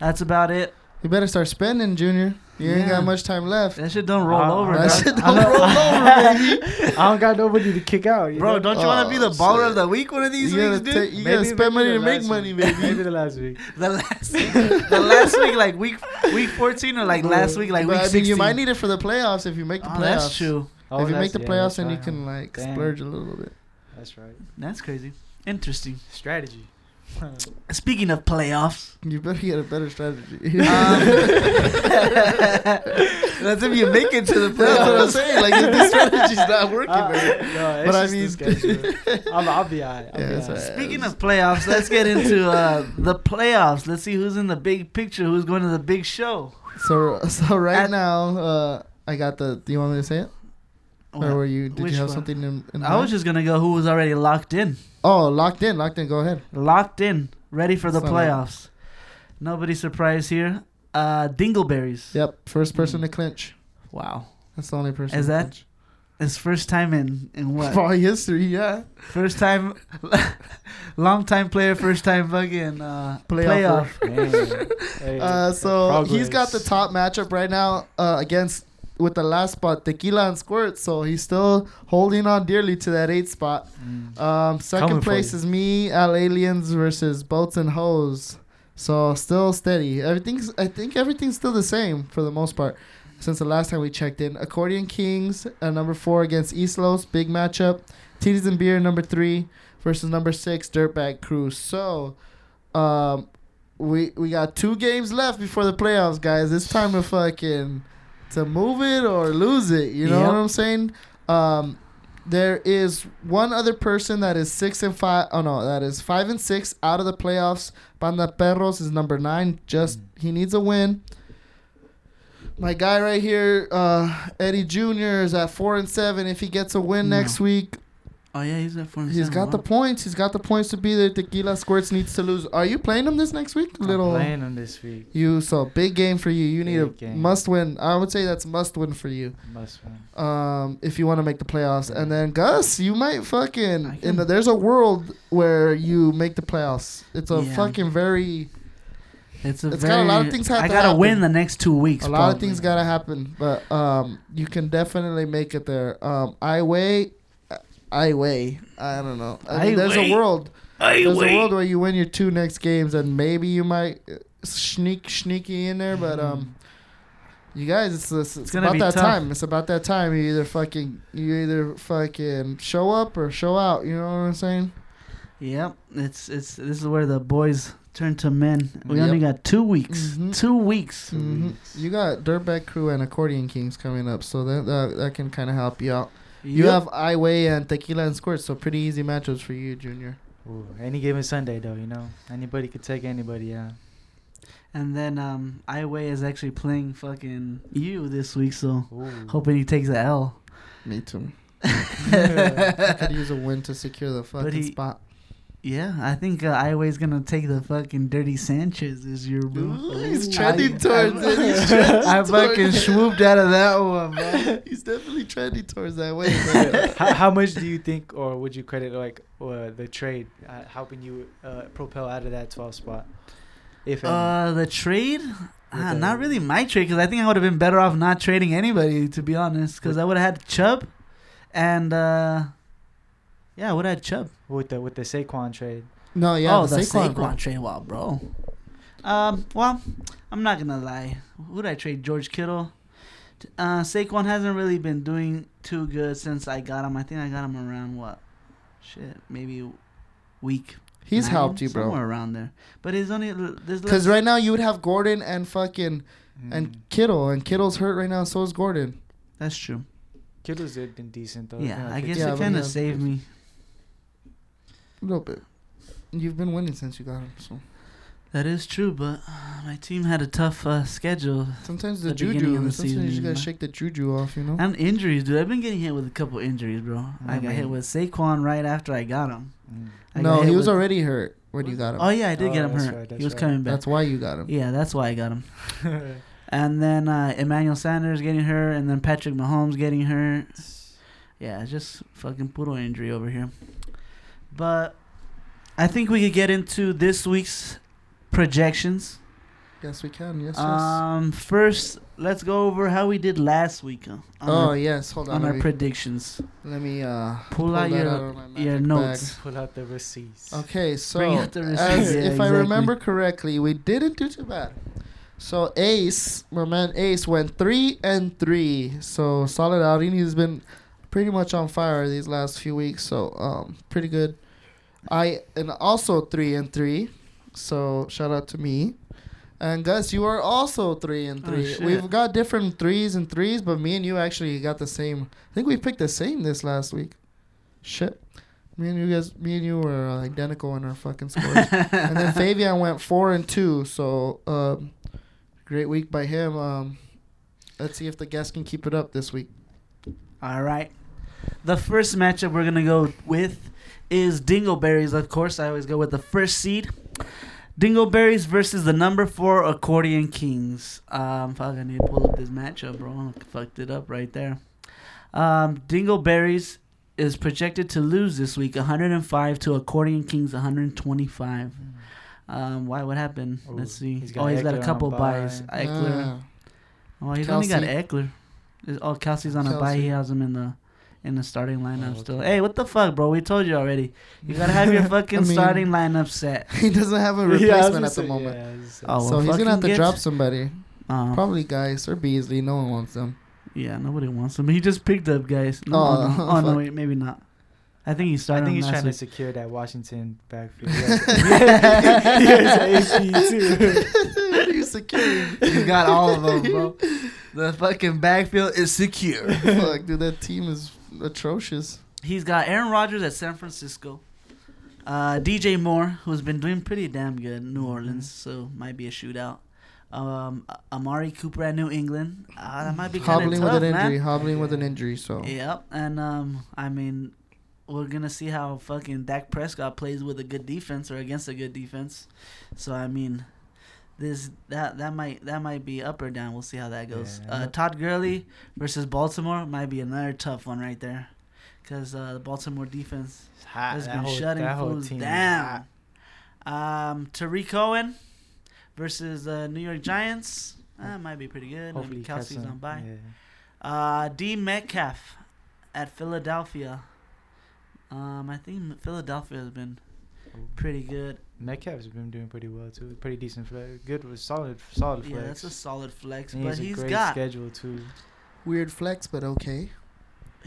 that's about it. You better start spending, Junior. You ain't got much time left. That shit don't roll Uh, over, That dog. shit don't roll over, baby. I don't got nobody to kick out. You Bro, know? don't you want to be the Oh, baller shit. of the week one of these You gotta, weeks, dude? take, you gotta spend money to make money, week. baby. Maybe the last week. The last week, the last week, like week week fourteen, or like last week, like But, week I mean, sixteen. you might need it for the playoffs if you make the oh, playoffs. that's true. Oh, if you make the yeah, playoffs, that's then you can like Damn. splurge a little bit. That's right. That's crazy. Interesting. Strategy. Speaking of playoffs, You better get a better strategy. that's if you make it to the That's what I'm saying. Like if this strategy's not working, Uh, man. no, But I mean- the. I'm, I'll be alright. I'll Yeah, right. Speaking of playoffs, let's get into uh, the playoffs. Let's see who's in the big picture, who's going to the big show. So so right At- now, uh, I got the. Do you want me to say it, or were you? Did which you have one? something in? in I was just gonna go who was already locked in, Oh, locked in, locked in. Go ahead. locked in, ready for the Son of- playoffs. Nobody surprised here. Uh, Dingleberries. Yep, first person to clinch. Wow, That's the only person. Is to that- clinch. his first time in in what? Probably history? Yeah. First time, long time player, first time fucking uh, Playoff. playoff. Man. Hey, Uh, so he's got the progress. top matchup right now uh, against with the last spot, Tequila and Squirt. So he's still holding on dearly to that eight spot. Mm. Um, second Coming place is me, Al Aliens versus Boats and Hoes. So still steady. Everything's I think everything's still the same for the most part since the last time we checked in. Accordion Kings uh, number four against East Los, big matchup. Titties and Beer number three versus number six Dirtbag Crew. So, um, we we got two games left before the playoffs, guys. It's time to fucking to move it or lose it. You know Yep. what I'm saying? Um, there is one other person that is six and five. Oh no, that is five and six out of the playoffs. Banda Perros is number nine. Just he needs a win. My guy right here, uh, Eddie Jr. is at four and seven. If he gets a win No. next week, Oh yeah, he's at four. he's got the points. He's got the points to be there. Tequila Squirts needs to lose. Are you playing him this next week? I'm Little playing them this week. you so big game for you. You need a game. must win. I would say that's must win for you. Must win. Um, if you want to make the playoffs, and then Gus, you might fucking. In the, there's a world where you make the playoffs. It's a Yeah. fucking very. It's a It's very. got a lot of things have I to gotta happen. win the next two weeks. A lot of things gotta happen, but um, you can definitely make it there. Um, I weigh, I weigh. I don't know. I mean, I there's a world. I There's a world where you win your two next games, and maybe you might uh, sneak sneaky in there. But um, you guys, it's it's, it's gonna about that tough. time. It's about that time. You either fucking you either fucking show up or show out. You know what I'm saying? Yep, it's it's this is where the boys turn to men. We Yep. only got two weeks. Mhm. Two weeks. Mhm. You got Dirtbag Crew and Accordion Kings coming up, so that that, that can kind of help you out. You Yep. have Iway and Tequila and Squirt, so pretty easy matchups for you, Junior. Ooh, any given Sunday though, you know, anybody could take anybody Yeah. and then um, Iway is actually playing fucking you this week, so Ooh. hoping he takes the L. Me too. I could use a win to secure the fucking he- spot. Yeah, I think uh, Iway's gonna take the fucking Dirty Sanchez this year, bro. Ooh, he's Ooh, trending I- towards I- it. He's trending I fucking it. swooped out of that one, man. He's definitely trending towards that way. but- how, how much do you think, or would you credit like uh, the trade uh, helping you uh, propel out of that 12 spot? If any? Uh, the trade, ah, the- not really my trade, because I think I would have been better off not trading anybody, to be honest, because I would have had Chubb, and uh, yeah, what I would have had Chubb. with the with the Saquon trade. no, yeah, oh, the, the Saquon, Saquon, trade, wow, bro. Um, well, I'm not gonna lie. Who did I trade? George Kittle. Uh, Saquon hasn't really been doing too good since I got him. I think I got him around what? Shit, maybe week. He's nine, helped you, bro. Somewhere around there, but he's only there's Because right now you would have Gordon and fucking Mm. and Kittle, and Kittle's hurt right now. So is Gordon. That's true. Kittle's did been decent though. Yeah, I guess Yeah, it kind of saved me. A little bit. You've been winning since you got him. So That is true, but uh, my team had a tough uh, schedule sometimes the, The beginning of juju. the Sometimes season, you just gotta know? shake the juju off. You know. and injuries, dude. I've been getting hit with a couple injuries, bro. I, I got hit with Saquon right after I got him. Mm. I no, got he was already hurt when you got him. Oh yeah, I did Oh, get him hurt. right, he was right. coming back. That's why you got him. yeah, that's why I got him. And then uh, Emmanuel Sanders getting hurt, and then Patrick Mahomes getting hurt. Yeah, it's just fucking puro injury over here. But I think we could get into this week's projections. Yes, we can. Yes, yes. Um, first, let's go over how we did last week uh, on, oh our, yes, hold on. on our me, predictions. let me uh Pull out that your of my your magic notes. Pull out the receipts. Okay, so Bring out the receipts. as Yeah, if I remember correctly, we didn't do too bad. So Ace, my man Ace, went three and three. So solid outing. He's been pretty much on fire these last few weeks. So um, pretty good. I and also three and three. So shout out to me. And Gus, you are also three and three. shit. We've got different threes and threes, but me and you actually got the same. I think we picked the same this last week. Shit. Me and you guys, me and you were uh, identical in our fucking scores. and then Fabian went four and two. So um, great week by him. Um, let's see if the guests can keep it up this week. All right. The first matchup we're gonna go with is Dingleberries. Of course, I always go with the first seed. Dingleberries versus the number four Accordion Kings. Um, fuck, I need to pull up this matchup, bro. I fucked it up right there. Um, Dingleberries is projected to lose this week, 105 to Accordion Kings 125. Um, why? What happened? Ooh, Let's see. he's oh, he's got a couple on byes. Ekeler. Ah, Oh, he's only got Ekeler. Oh, Kelce's on a bye. He has him in the in the starting lineup Oh, still. Hey, what the fuck, bro? We told you already. You gotta have your fucking I mean- starting lineup set. He doesn't have a Yeah, I was replacement gonna at the say- moment. yeah, I was gonna Oh, say- So he's gonna have to get- drop somebody. Um, Probably guys or Beasley. No one wants them. Yeah, nobody wants him. He just picked up guys. No, Oh, no, oh, no wait, maybe not. I think he I think he's last trying to secure that Washington backfield. He has- he has an AP too. what are you securing? He got all of them, bro. The fucking backfield is secure. Fuck, dude, that team is atrocious. He's got Aaron Rodgers at San Francisco. Uh, DJ Moore, who's been doing pretty damn good in New Orleans, so might be a shootout. Um, Amari Cooper at New England. Uh, that might be kind of Hobbling tough, with an injury. man. Hobbling with an injury. So Yep, and um, I mean, we're gonna see how fucking Dak Prescott plays with a good defense or against a good defense. So I mean, this that that might that might be up or down. We'll see how that goes. Yeah. Uh, Todd Gurley versus Baltimore might be another tough one right there, because uh, the Baltimore defense has That been whole- shutting fools down. Um, Tarik Cohen versus uh, New York Giants. That might be pretty good. Hopefully, catch Kelce's on bye. yeah. Uh, D Metcalf at Philadelphia. Um, I think Philadelphia has been pretty good. Metcalf's been doing pretty well too. Pretty decent flex. Good with solid, solid Yeah, flex. that's a solid flex. And But he has a he's great got schedule too. weird flex, but okay.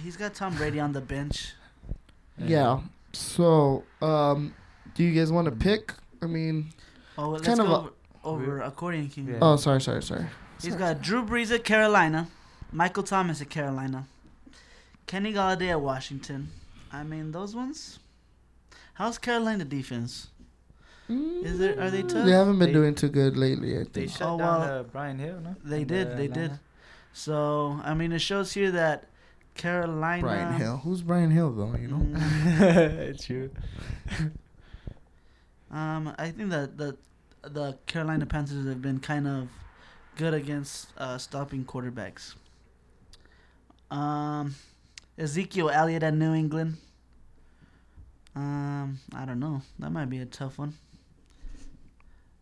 he's got Tom Brady on the bench. Yeah. So, um, do you guys want to pick? I mean, Oh, let's kind go of over, over accordion king. Yeah. oh, sorry, sorry, sorry. He's got Drew Brees at Carolina, Michael Thomas at Carolina, Kenny Golladay at Washington. I mean, those ones. How's Carolina defense? Is there- are they Mm, tough? They haven't been They- doing too good lately. I think. They think. shut Oh, down well, uh, Brian Hill, no? They In, did, uh, they did. So I mean, it shows here that Carolina. Brian Hill. Who's Brian Hill though? You know. it's True. um, I think that the the Carolina Panthers have been kind of good against uh, stopping quarterbacks. Um, Ezekiel Elliott at New England. Um, I don't know. That might be a tough one.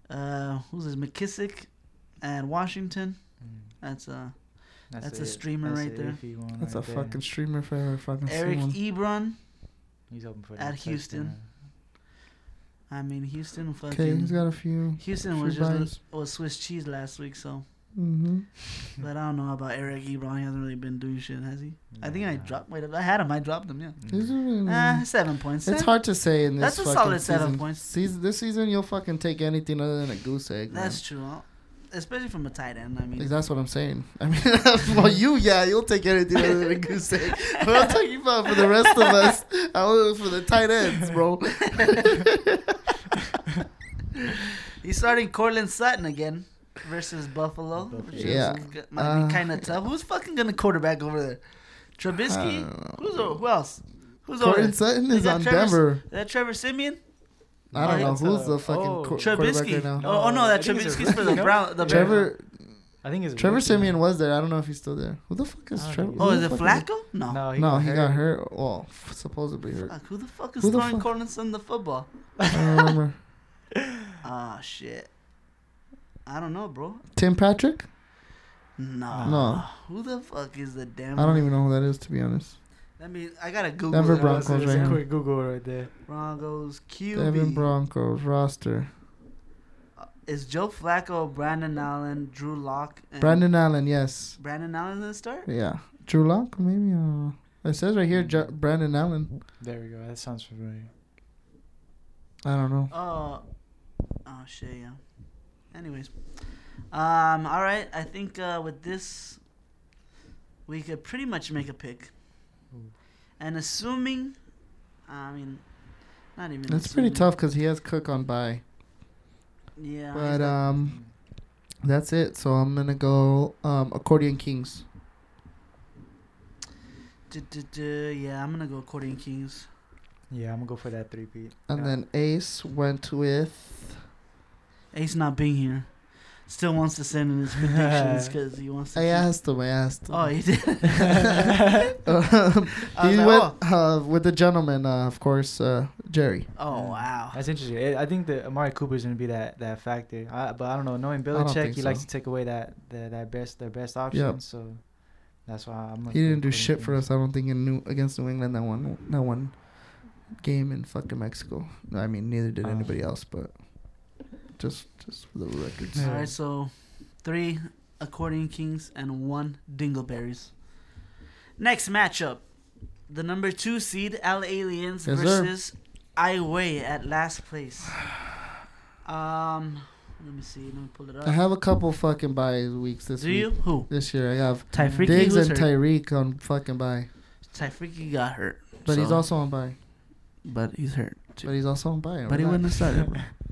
Uh, who's this? McKissic at Washington. Mm. That's a That's a it. streamer That's right a there. That's right a there. fucking streamer for I ever fucking Eric seen one. Ebron. He's open for at that Houston. touchdown. I mean, Houston fucking. Okay, he's got a few. Houston few was buys. just was Swiss cheese last week, so. Mm-hmm. But I don't know about Eric Ebron. He hasn't really been doing shit, has he? I think I Nah. dropped. Wait, I had him. I dropped him. Yeah. Mm. doing- Ah, seven points. it's Eh, hard to say in this. Season. That's a fucking solid seven season. points. Season, this season, you'll fucking take anything other than a goose egg. man. That's true, especially from a tight end. I mean, That's what I'm saying. I mean, well, you, yeah, you'll take anything other than a goose egg. But I'm talking about for the rest of us, I was for the tight ends, bro. he's starting Courtland Sutton again versus Buffalo. Buffalo. Which Yeah. is, might Uh, be kind of tough. Who's fucking gonna quarterback over there? I Trubisky. Who's o- who else? Who's over there? Sutton They is got on Trevor- Denver. Is that Trevor Siemian? I don't Oh, know who's uh, the fucking oh. qu- quarterback Trubisky. right now. Oh, oh no, No, that I think Trubisky's for the? Brown. The Trevor I think it's Trevor rookie. Siemian was there. I don't know if he's still there. Who the fuck is Trevor? Oh, is it fuck Flacco? No. No, he no, got he hurt. got hurt. Well, f- supposedly hurt. Fuck, who the fuck is Who the throwing fuck? Courtland Sutton the football? I don't remember. Ah, shit. I don't know, bro. Tim Patrick? No. No. Who the fuck is the damn? I don't even know who that is to be honest. Let me. I gotta Google. Denver. Broncos It's right quick Google right there. Broncos QB. Devin Broncos roster. Uh, Is Joe Flacco, Brandon Allen, Drew Lock, and Brandon Allen, yes. Brandon Allen in the start? Yeah. Drew Lock, maybe. Uh, it says right here, J- Brandon Allen. There we go. That sounds familiar. I don't know. Oh, oh shit, yeah. Anyways, um, all right. I think uh, with this, we could pretty much make a pick, Ooh. and assuming, I mean, not even. It's pretty tough because he has Cook on bye. Yeah. But he's um, that's it. So I'm gonna go um accordion kings. duh, duh, duh, yeah, I'm gonna go accordion kings. Yeah, I'm gonna go for that three beat. And Yeah. then Ace went with. Ace not being here, still wants to send in his predictions because he wants to. I keep- asked him. I asked him. Oh, he did. Um, he like, went uh, with the gentleman, uh, of course, uh, Jerry. oh wow. That's interesting. I- I think that Amari Cooper's gonna be that that factor. I, but I don't know. Knowing don't Belichick, think he likes to take away that that, that best their best option. So That's why I'm. He didn't do shit for us. I don't think in New against New England that one that one game in fucking Mexico. I mean, neither did Oh. anybody else, but just just for the records. All right, so three accordion kings and one dingleberries. Next matchup, the number two seed L Aliens Yes, sir. versus Iway at last place. Um, let me see. Let me pull it up. I have a couple fucking bye weeks this Do week. you? Who? This year I have Tyfriki Diggs and. Tyreek on fucking bye, Tyreek got hurt, but he's also on bye. but he's hurt. Too. But he's also on bye. But he wouldn't have started.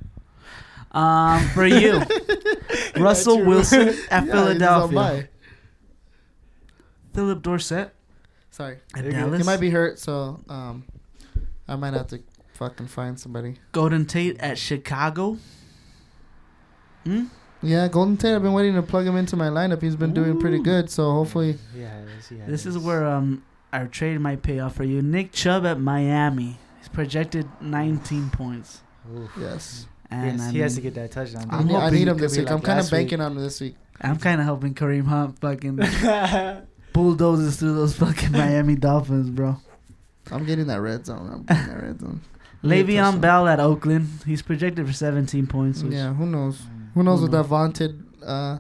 bro. Um, for you, Russell true. Wilson at Yeah, Philadelphia. Philip Dorsett Sorry, at Dallas. he might be hurt, so um, I might have to fucking find somebody. Golden Tate at Chicago. Hmm? Yeah, Golden Tate. I've been waiting to plug him into my lineup. He's been doing pretty good, so hopefully. Yeah, he has This is where um our trade might pay off for you. Nick Chubb at Miami. He's projected 19 points. Oof. yes. And Yes, I he has to get that touchdown. I I'm need, I need him could this be week. like I'm kind of last week. banking on him this week. I'm kind of hoping Kareem Hunt fucking bulldozes through those fucking Miami Dolphins, bro. I'm getting that red zone. I'm getting that red zone. Le'Veon. Bell at Oakland. He's projected for 17 points. Which Yeah, who knows? Mm. Who knows Who with that vaunted uh,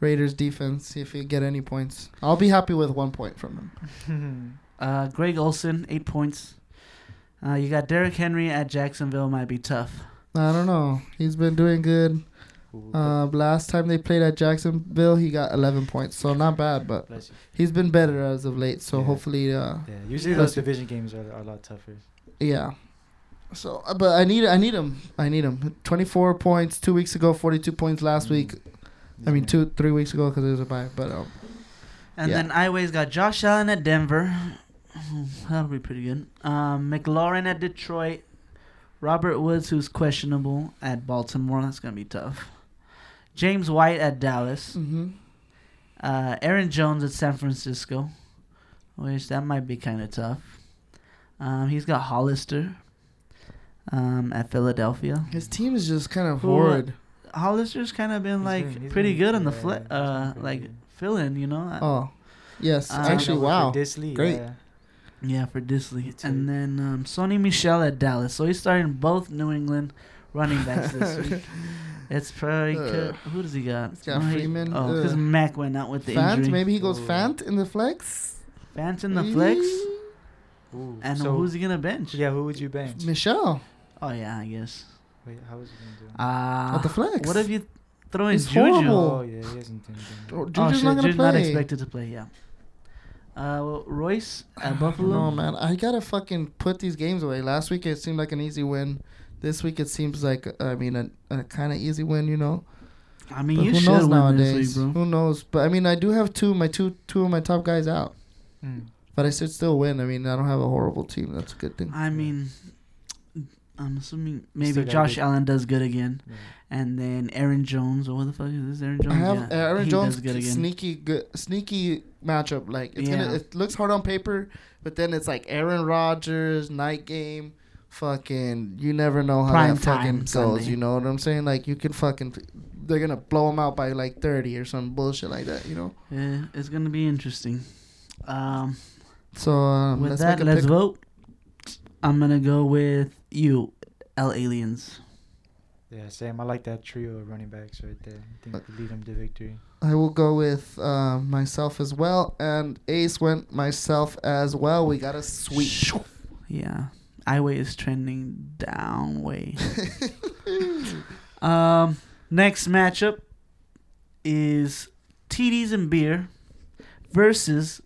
Raiders defense if you get any points? I'll be happy with one point from him. Uh, Greg Olsen, eight points. Uh, you got Derrick Henry at Jacksonville. Might be tough. I don't know. He's been doing good. Uh, last time they played at Jacksonville, he got 11 points, so not bad. But he's been better as of late. So Yeah. hopefully, uh, Yeah, usually those division games are, are a lot tougher. yeah. So, uh, but I need I need him. I need him. 24 points two weeks ago, 42 points last Mm. week. I mean, two three weeks ago because it was a bye. But um, And Yeah. then Iway's got Josh Allen at Denver. That'll be pretty good. Um, McLaurin at Detroit. Robert Woods, who's questionable at Baltimore. That's gonna be tough. James White at Dallas. hmm Uh, Aaron Jones at San Francisco, which that might be kind of tough. Um, he's got Hollister um, at Philadelphia. his team is just kind of horrid. Hollister's kind of been He's like been- pretty been- good on the yeah, fle- he's uh, like good. filling, you know. Oh, yes. Uh, Actually, wow. For Disley, Great. Yeah. Yeah, for Disley. Too. And then um, Sony Michel at Dallas. So he's starting both New England running backs this week. It's probably Uh, who does he got? he's got he- Freeman, Oh, because uh, Mack went out with the Fant, injury. maybe he goes Ooh. Fant in the flex. Fant in the flex. Ooh, And so, who's he gonna bench? Yeah, who would you bench? Michelle Oh yeah, I guess. Wait, how was he gonna do? Uh, at the flex. What if you throw in He's Juju? horrible. oh yeah, he hasn't done anything. Oh, Oh, Juju's shit, not gonna Juju's play. not expected to play. Yeah. Uh, well, Royce at Buffalo. No man, I gotta fucking put these games away. Last week it seemed like an easy win. This week it seems like I mean a, a kind of easy win, you know. I mean, But you who should knows win nowadays? this week, bro. Who knows? But I mean, I do have two my two two of my top guys out, Mm. but I should still win. I mean, I don't have a horrible team. That's a good thing. I mean, I'm assuming maybe Still Josh good- Allen does good again, Yeah. and then Aaron Jones. Or what the fuck is this? Aaron Jones. I have yeah, Aaron he Jones does good again. sneaky good sneaky matchup. Like it's Yeah. gonna it looks hard on paper, but then it's like Aaron Rodgers night game. Fucking, you never know how Prime that fucking goes. Sunday. You know what I'm saying? Like you can fucking, they're gonna blow him out by like 30 or some bullshit like that. You know. Yeah, it's gonna be interesting. Um, So um, with let's that, make a let's pick. vote. I'm gonna go with you, L Aliens. Yeah, same. I like that trio of running backs right there. I think we lead them to victory. I will go with uh, myself as well, and Ace went myself as well. We got a sweep. Yeah, Iway is trending down way. um, next matchup is TDs and beer versus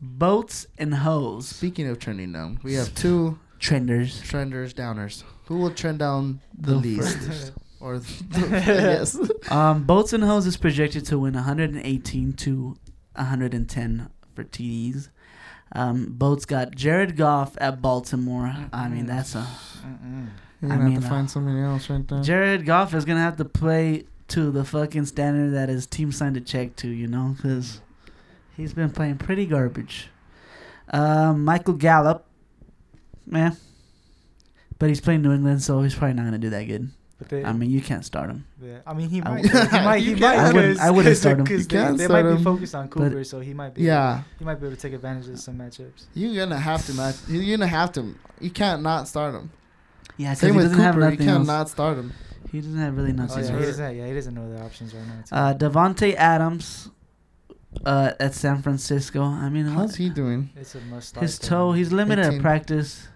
boats and hoes. Speaking of trending down, we have two Trenders. trenders downers. Who will trend down the, The least? furthest. or the, yes. Um, boats and hoes is projected to win 118 to 110 for TDs. Um, boats got Jared Goff at Baltimore. I mean, that's a Mm-mm. You're gonna mean, have to uh, find something else right there. Jared Goff is gonna have to play to the fucking standard that his team signed a check to, you know, because he's been playing pretty garbage. Um, Michael Gallup, man, but he's playing New England, so he's probably not gonna do that good. But they, I mean, you can't start him. yeah, I mean, he I might. would- he might. He You might. can't- I wouldn't- I wouldn't start him. You they, can't they might start be focused on Cooper, so he might be. Yeah, He might be able to take advantage of some matchups. you're gonna have to match. You're gonna have to. You can't not start him. Yeah, Same he with doesn't have Cooper. You nothing can't else. not start him. He doesn't have really Oh, nothing. yeah, he doesn't. Yeah, he doesn't know the options right now. too. Uh, Davante Adams, uh, at San Francisco. I mean, How's he doing? it's a must his toe. He's limited 18. at practice.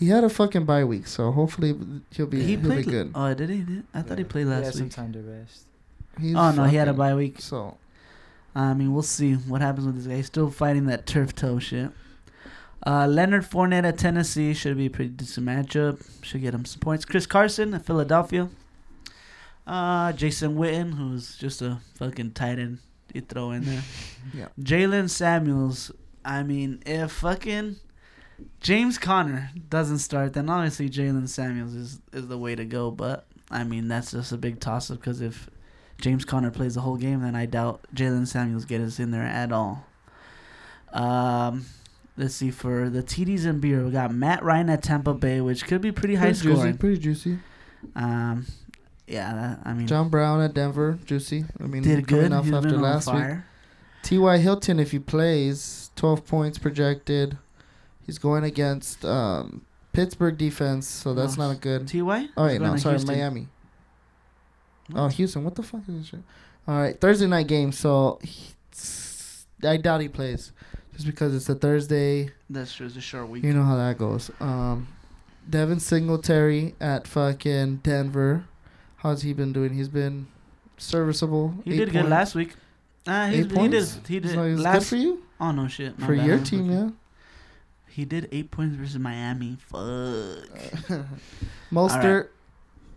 He had a fucking bye week, so hopefully he'll be he he will played. be good. Oh, did he? Did- I thought he Yeah. played He last had some week. time to rest. He's Oh no, he had a bye week. So I mean, we'll see what happens with this guy. He's still fighting that turf toe shit. Uh, Leonard Fournette at Tennessee should be a pretty decent matchup. Should get him some points. Chris Carson at Philadelphia. Uh, Jason Witten, who's just a fucking tight end you throw in there. Yeah. Jaylen Samuels. I mean, if fucking James Conner doesn't start, then obviously Jaylen Samuels is, is the way to go. But I mean, that's just a big toss up because if James Conner plays the whole game, then I doubt Jaylen Samuels gets us in there at all. Um, let's see for the TDs and beer, we got Matt Ryan at Tampa Bay, which could be pretty high pretty juicy, scoring. pretty juicy. Um, yeah, that, I mean, John Brown at Denver, juicy. I mean, did good. off He's after last week. T.Y. Hilton, if he plays, 12 points projected. He's going against um, Pittsburgh defense, so that's No. not a good. Ty. Oh, wait, no, sorry, Houston. Miami. Oh, Houston. What the fuck is this shit? All right, Thursday night game. So he, I doubt he plays just because it's a Thursday. That's true. It's a short week. You know how that goes. Um, Devin Singletary at fucking Denver. How's he been doing? He's been serviceable. He did good last week. Uh, he, Eight he did. points? He did So it's good for you oh no shit. for bad, your team, yeah. He did eight points versus Miami. Fuck. Mostert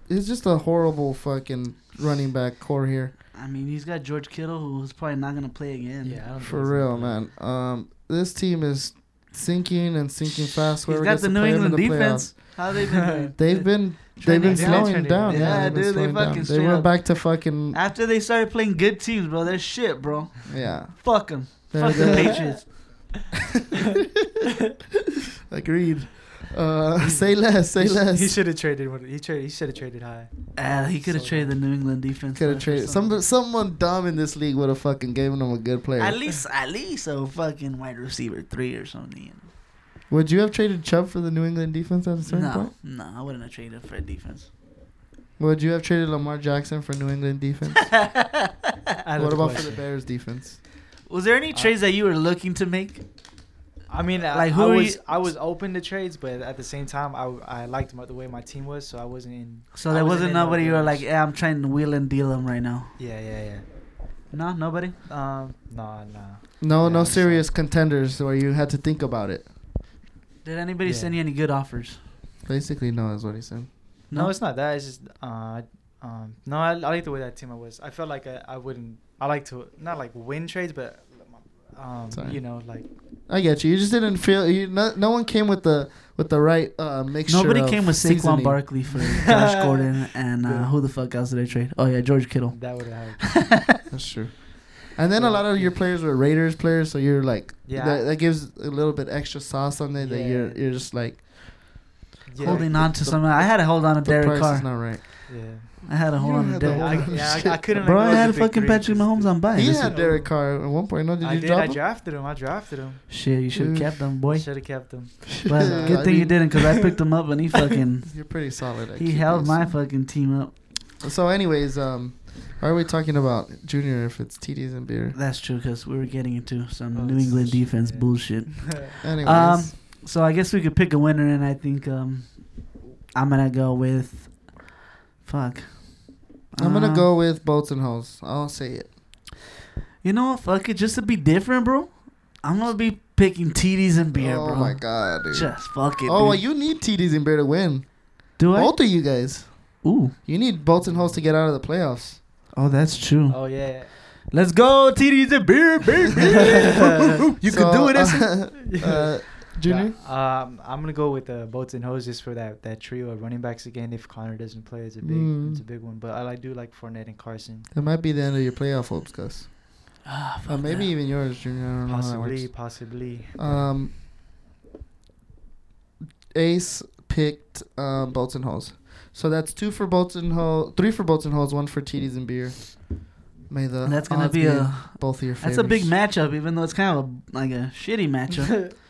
is just a horrible fucking running back core here. I mean, he's got George Kittle, who's probably not gonna play again. Yeah, I don't For real, gonna man. Um, this team is sinking and sinking fast. He's Whoever got gets the to New play him England the defense. How they been doing? They've been they've been Trending slowing down. down. Yeah, Yeah, they've dude, they fucking down. They went up- back to fucking After they started playing good teams, bro, they're shit, bro. yeah. Fuck them. Fuck the Patriots. Agreed. Uh, say less. Say He sh- less. He should have traded. what- He traded. He should have traded high. Uh, he could have So traded the New England defense. Could have traded some- some someone dumb in this league would have fucking given him a good player. At least, at least a fucking wide receiver three or something. Would you have traded Chubb for the New England defense at a certain No, point? no, I wouldn't have traded for a defense. Would you have traded Lamar Jackson for New England defense? What the about for the Bears defense? Was there any Uh, trades that you were looking to make? I mean, Like, like who I are was you- I was open to trades, but at the same time, I I liked my, the way my team was, so I wasn't in. So I there wasn't wasn't nobody you were like, yeah, I'm trying to wheel and deal them right now. Yeah, yeah, yeah. No, nobody. yeah. Um, no, no. No, Yeah, no I'm serious contenders where you had to think about it. Did anybody Yeah. send you any good offers? Basically, no is what he said. No, it's not that. It's just uh, um, no. I, I like the way that team I was. I felt like I, I wouldn't. I like to not like win trades, but um, you know, like I get you. You just didn't feel. You, no, no one came with the with the right uh, mixture. Nobody of came with Saquon. Barkley for Josh Gordon and uh, Yeah. who the fuck else did I trade? Oh yeah, George Kittle. that would have. Happened. That's true. And then a lot of your players were Raiders players, so you're like, Yeah. that, that gives a little bit extra sauce on it. That you're you're just like, Yeah, Holding on to the- some. I had to hold on to the Derek price Carr. is not right. yeah. I had a hold You on to had Derek. I, yeah, I, I couldn't. Bro, I had of the big fucking three Patrick 'cause Mahomes on bye. He This had is- Derek Carr at one point. No, did I you did. drop I him? drafted him. I drafted him. Shit, you should have kept him, boy. Should have kept him. But I good thing you didn't, because I picked him up and he fucking You're pretty solid. he held my fucking team up. So, anyways, um, why are we talking about Junior if it's TDs and beer? That's true, because we were getting into some Oh, New England shit, defense yeah. bullshit. Anyways, Um, So I guess we could pick a winner, and I think um, I'm gonna go with. Fuck. I'm gonna Uh, go with boats and hoes. I'll say it. You know what? Fuck it, just to be different, bro. I'm gonna be picking TDs and beer, oh bro. my god, dude. Just fuck it. oh, dude. well, you need TDs and beer to win. do I? Both of you guys. Ooh. You need boats and hoes to get out of the playoffs. Oh, that's true. Oh yeah. Let's go, TDs and beer, beer, beer. you So, can do it. uh, uh, Junior. Yeah, um, I'm gonna go with the boats and hoses for that that trio of running backs again. If Conner doesn't play, it's a big Mm. it's a big one. But I like do like Fournette and Carson. That might be the end of your playoff hopes, Gus. Ah, Uh, maybe that. even yours, Junior. I don't know how that Possibly, works. possibly. Um, Ace picked um, boats and hoes. So that's two for Bolton Hole, three for Bolton Holes, one for TDs and beer. May the That's gonna odds be be a both of your favors. that's a big matchup, even though it's kind of a, like a shitty matchup.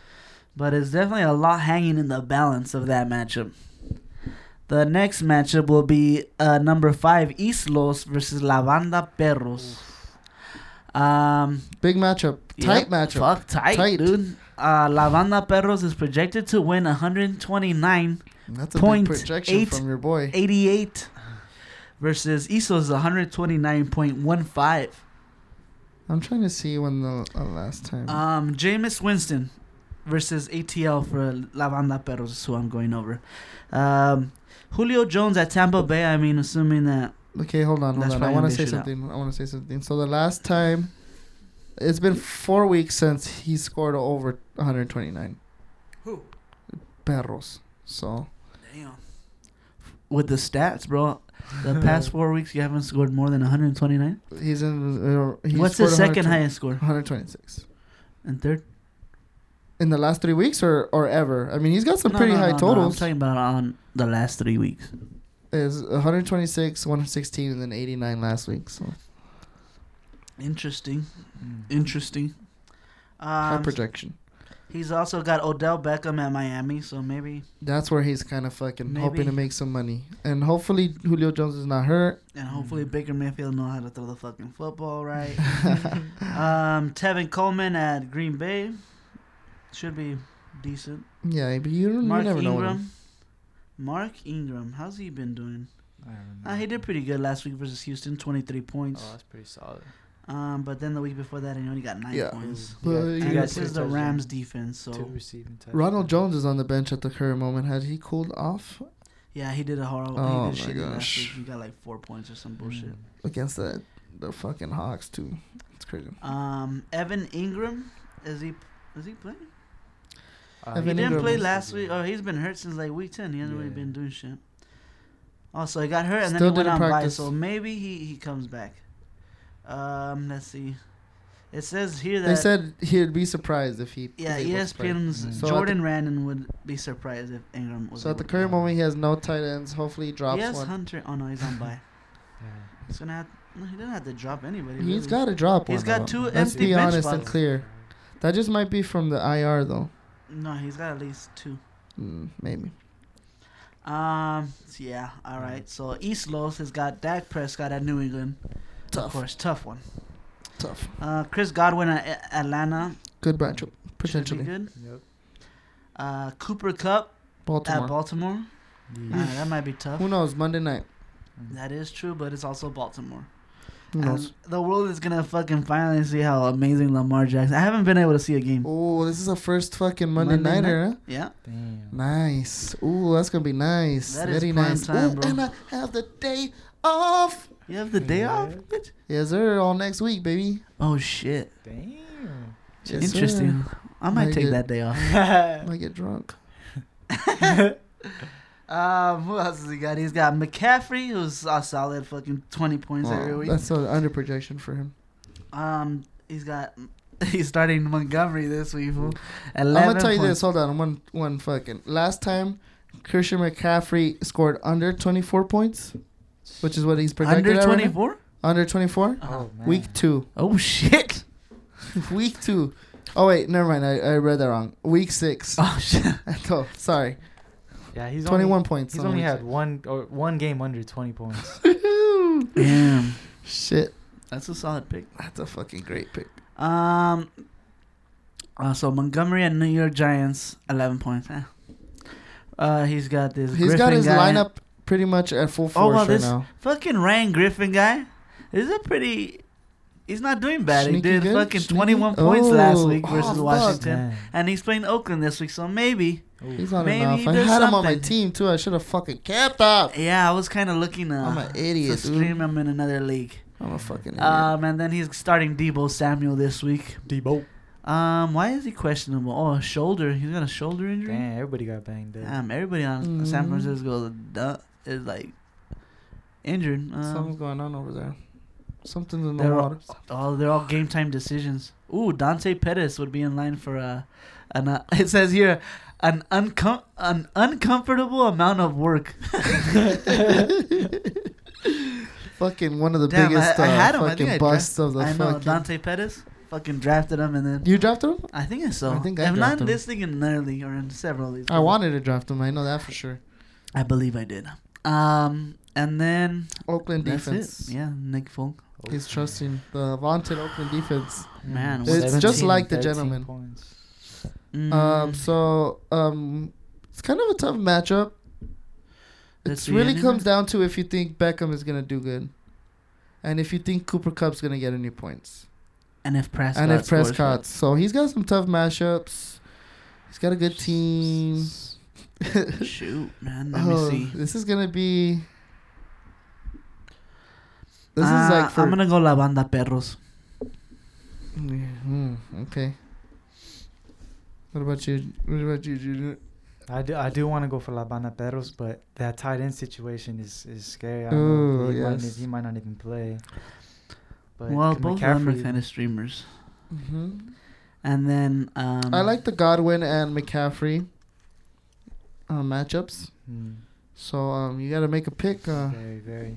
but it's definitely a lot hanging in the balance of that matchup. The next matchup will be uh, number five East Los versus La Banda Perros. Um, Big matchup, tight yep, matchup. Fuck tight, Tight. dude. Uh, La Banda Perros is projected to win 129 That's a Point big projection eight. from your boy. 88 versus East Los 129.15. I'm trying to see when the uh, last time. Um, Jameis Winston versus ATL for La Banda Perros is who I'm going over. Um, Julio Jones at Tampa Bay. I mean, assuming that okay, hold on, hold on. I want gonna say a shootout. something. I want to say something. So the last time, it's been four weeks since he scored over 129. Who? Perros. So damn. With the stats, bro, the past four weeks you haven't scored more than 129. he's in. Uh, he What's his second highest score? 126. And third? In the last three weeks, or or ever? I mean, he's got some No, pretty no, high no, no, totals. I'm talking about on the last three weeks. is 126, 116, and then 89 last week. So Interesting. Mm. Interesting. high Um, projection. he's also got Odell Beckham at Miami, so maybe That's where he's kind of fucking hoping to make some money, and hopefully Julio Jones is not hurt. and hopefully Baker Mayfield know how to throw the fucking football right. um, Tevin Coleman at Green Bay should be decent. yeah, but you, don't, you Mark never know. with. Ingram. Mark Ingram, how's he been doing? I don't know. Uh, he did pretty good last week versus Houston, 23 points. Oh, that's pretty solid. Um, but then the week before that, he only got nine Yeah. points. But Yeah, you And got this is the. Rams defense, so Two receiving touchdowns. Ronald Jones is on the bench at the current moment. Has he cooled off yeah, he did a horrible. Oh he did my shitty gosh. week. He got like four points or some bullshit. Mm. against the the fucking Hawks too? It's crazy. Um, Evan Engram, is he is he playing? Uh, he didn't play last week. Oh, he's been hurt since like week ten. He hasn't really been doing shit. Also, he got hurt and Still then he went on bye, practice. so maybe he, he comes back. Um, let's see. It says here that They said he'd be surprised if he. yeah, was able to play. ESPN's Mm. So at Jordan Raanan would be surprised if Engram was. So at the current moment, he has no tight ends. Hopefully, he drops he has one. Hunter. Oh no, he's on bye. Yeah. He's gonna have. No, he doesn't have to drop anybody. He's really. got to drop one. He's got though. two Let's empty be bench honest and clear. That just might be from the IR though. No, he's got at least two. Mm, maybe. Um. so yeah. All right. So East Los has got Dak Prescott at New England. Of Tough. course, tough one. Tough. Uh, Chris Godwin at A- Atlanta. Good matchup Should be potentially. good. Yep. Uh, Cooper Kupp Baltimore. at Baltimore. Yeah. Uh, that might be tough. Who knows? Monday night. That is true, but it's also Baltimore. Who And the world is gonna fucking finally see how amazing Lamar Jackson. I haven't been able to see a game. Oh, this is a first fucking Monday, Monday nighter, huh? Yeah. Damn. Nice. Ooh, that's gonna be nice. That is Very prime nice. time, Ooh, bro. and I have the day off. You have the day Yeah. off. bitch? Yes, sir. All next week, baby. Oh shit. Damn. Yes, sir. Interesting. I might Might take get- that day off. Might get drunk. Um, who else has he got? He's got McCaffrey, who's a solid fucking twenty points every week. that's an under projection for him. Um, he's got he's starting Montgomery this week. Fool. I'm gonna tell you points. this. Hold on, one one fucking. Last time, Christian McCaffrey scored under 24 points, which is what he's projected Under at right twenty now. four. Under 24. Oh, man. Week two. oh shit. Week two. Oh wait, never mind. I, I read that wrong. Week six. Oh shit. oh, sorry. Yeah, he's 21 Only, points. he's on only week had one or one game under 20 points. Damn. Shit, That's a solid pick. that's a fucking great pick. Um. Uh, so Montgomery and New York Giants, eleven points. Eh. Uh, he's got this. He's got his guy. lineup pretty much at full Oh force well, right this now. fucking Ryan Griffin guy This is a pretty. He's not doing bad. Sneaky he did good? fucking Sneaky? twenty-one points last Oh, week oh, versus fuck. Washington, Man. and he's playing Oakland this week. So maybe, Ooh. He's not Maybe enough. he I does had him on my team too. I should have fucking kept up. yeah, I was kind of looking uh, I'm an to idiot, dude. stream him in another league. I'm a fucking idiot. Um, and then he's starting Deebo Samuel this week. Deebo. Um, why is he questionable? Oh, a shoulder. He's got a shoulder injury. Damn, everybody got banged up. Damn, everybody on San Mhm. Francisco is like injured. Um, Something's going on over there. Something's in the they're all, water. oh, they're all game time decisions. Ooh, Dante Pettis would be in line for a, An, uh, it says here an uncom- an uncomfortable amount of work. fucking one of the Damn, biggest I, I uh, had him. Fucking think I busts of the I know fucking. Dante Pettis. Fucking drafted him and then You drafted him? I think it's so. I think I if not in this league, in another league or in several leagues. I wanted to draft him. I know that for sure. I believe I did. Um, and then Oakland that's defense. it. Yeah, Nick Folk. He's trusting the vaunted Oakland defense. Man, It's just like the 13 gentleman. Points. Mm, Um, so um, it's kind of a tough matchup. It really comes down to if you think Beckham is gonna do good, and if you think Cooper Kupp's gonna get any points, and if Prescott. and if Prescott. So he's got some tough matchups. He's got a good team. Shoot, man. Let Oh, me see. This is gonna be. This Uh, is like for. I'm gonna go La Banda Perros. Mm, okay. What about you? What about you, Junior? I do, I do want to go for La Banda Perros, but that tight end situation is, is scary. I don't Ooh, know. He, might, yes. he might not even play. But well, can both of them are McCaffrey- kind of streamers. hmm And then um, I like the Godwin and McCaffrey uh, matchups. Hmm, So um, you got to make a pick. Uh, very, very.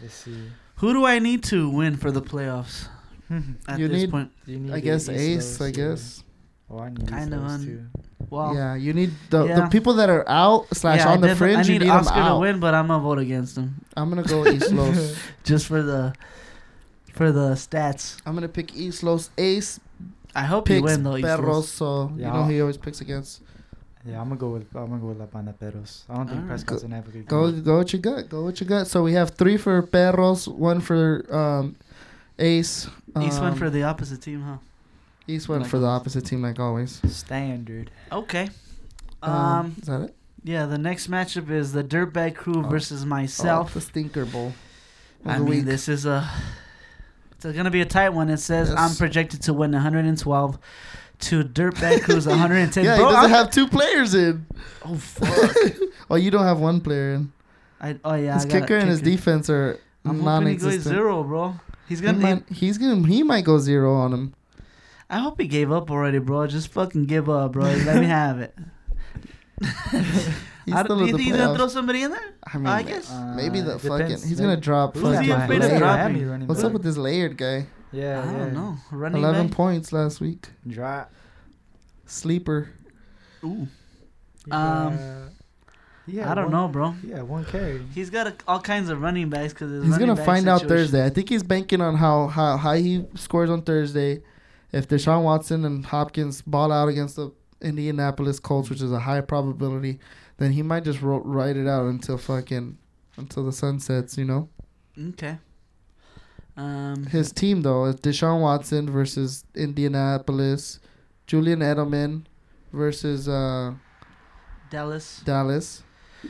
Let's see. Who do I need to win for the playoffs at You this need- point? You need I guess Ace. Los, I yeah. guess. Oh, I need Kind of Los un- Well, yeah, you need the the people that are out slash yeah, on the definitely- fringe. I you need need Oscar them to out. win, but I'm gonna vote against him I'm gonna go East Los. just for the for the stats. I'm gonna pick East Los. Ace I hope he wins win though. East Los. Perros, so you know I'll- he always picks against. Yeah, I'm gonna go with I'm gonna go with La Banda Perros. I don't think Alright. Prescott's gonna have a good Go game. go what you got. Go what you got. So we have three for Perros, one for um, Ace. East um, went for the opposite team, huh? East went like for the opposite team like always. Standard. Okay. Um, Um. is that it? Yeah. The next matchup is the Dirtbag Crew Oh. versus Oh, myself. the Stinker Bowl. I the mean, week. this is a. It's gonna be a tight one. It says Yes. I'm projected to win 112 to Dirtbag Crew's 110. yeah, Bro, he doesn't I'm- have two players in. Oh fuck! Oh, you don't have one player in. I, oh yeah, his I got a kicker and his kicker. defense are I'm hoping he goes non-existent. zero, bro. He's gonna. might, he's gonna he might go zero on him. I hope he gave up already, bro. Just fucking give up, bro. Let me have it. He's I still don't, do you the think he's gonna throw somebody in there? I mean, I ma- guess. maybe Uh, the it fucking he's gonna drop. Who's he fucking afraid of dropping? Running What's up with this layered guy? Yeah, I yeah. don't know. Running Eleven back. points last week. Drop. Sleeper. Ooh. Yeah. Um, yeah, I don't one, know, bro. Yeah, one carry. He's got a, all kinds of running backs because He's gonna find out Thursday. I think he's banking on how how high he scores on Thursday. If Deshaun Watson and Hopkins ball out against the Indianapolis Colts, which is a high probability, then he might just ro- ride it out until fucking until the sun sets. You know. Okay. Um. His team though is Deshaun Watson versus Indianapolis, Julian Edelman versus uh, Dallas. Dallas. he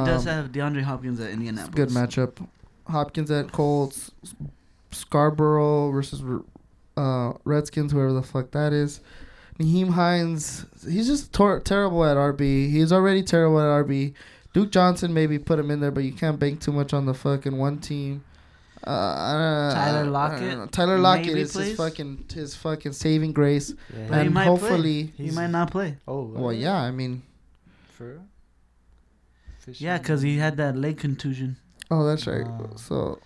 does Um, have DeAndre Hopkins at Indianapolis. good matchup. Hopkins at Colts, Scarbrough versus uh, Redskins, whoever the fuck that is. Nyheim Hines, he's just tor- terrible at RB. He's already terrible at RB. Duke Johnson maybe put him in there, but you can't bank too much on the fucking one team. Uh, Tyler Lockett. Tyler Lockett maybe is his fucking his fucking saving grace. Yeah. But he might hopefully, play. He might not play. Oh. well, yeah. I mean, For real? Yeah, because he had that leg contusion. oh, that's right. Wow. So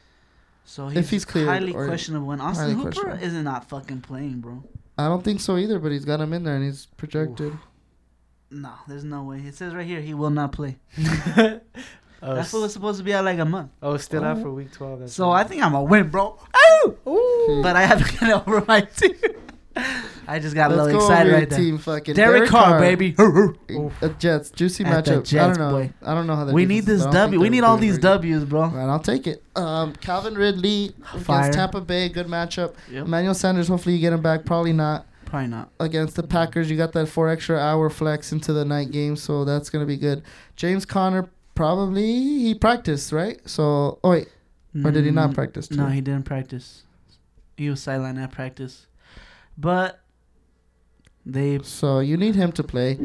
So he's, If he's cleared highly or- questionable. And Austin Hooper questionable. is not fucking playing, bro. I don't think so either. But he's got him in there, and he's projected. No, there's no way. It says right here he will not play. oh, That s- fool was supposed to be out like a month. oh, still out Oh. for week 12. That's So right. I think I'm gonna win, bro. Hmm. But I have to get over my team. I just got a Let's little go excited over your right there. team. Fucking Derek Carr, baby. Uh, Jets, juicy At the matchup. I don't know. boy. I don't know how that. we need this W. We need all these W's, bro. And I'll take it. Um, Calvin Ridley Fire. against Tampa Bay, good matchup. Yep. Emmanuel Sanders, hopefully you get him back. Probably not Probably not. against the Packers. You got that four extra hour flex into the night game, so that's gonna be good. James Conner, probably he practiced right. So oh wait, or did he not Mm, practice? Too? No, he didn't practice. He was sidelined at practice. But they So you need him to play.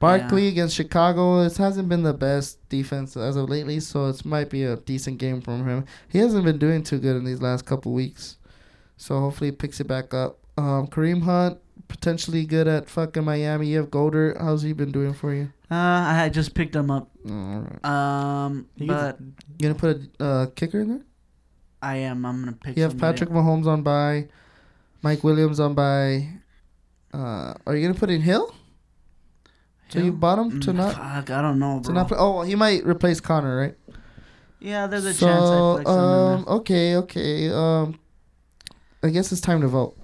Barkley against Chicago. It hasn't been the best defense as of lately, so it might be a decent game from him. He hasn't been doing too good in these last couple weeks, so hopefully he picks it back up. Um, Kareem Hunt potentially good at fucking Miami. You have Golder. How's he been doing for you? Uh, I just picked him up. All right. Um, He gets- but You gonna put a uh, kicker in there? I am. I'm gonna pick. You have somebody. Patrick Mahomes on bye, Mike Williams on bye. Uh, are you gonna put in Hill? So you Hill? bought him to Mm, not Fuck, I don't know, to bro. not play? Oh, he might replace Conner, right? yeah, there's a so, chance I flex um, okay, okay. Um, I guess it's time to vote.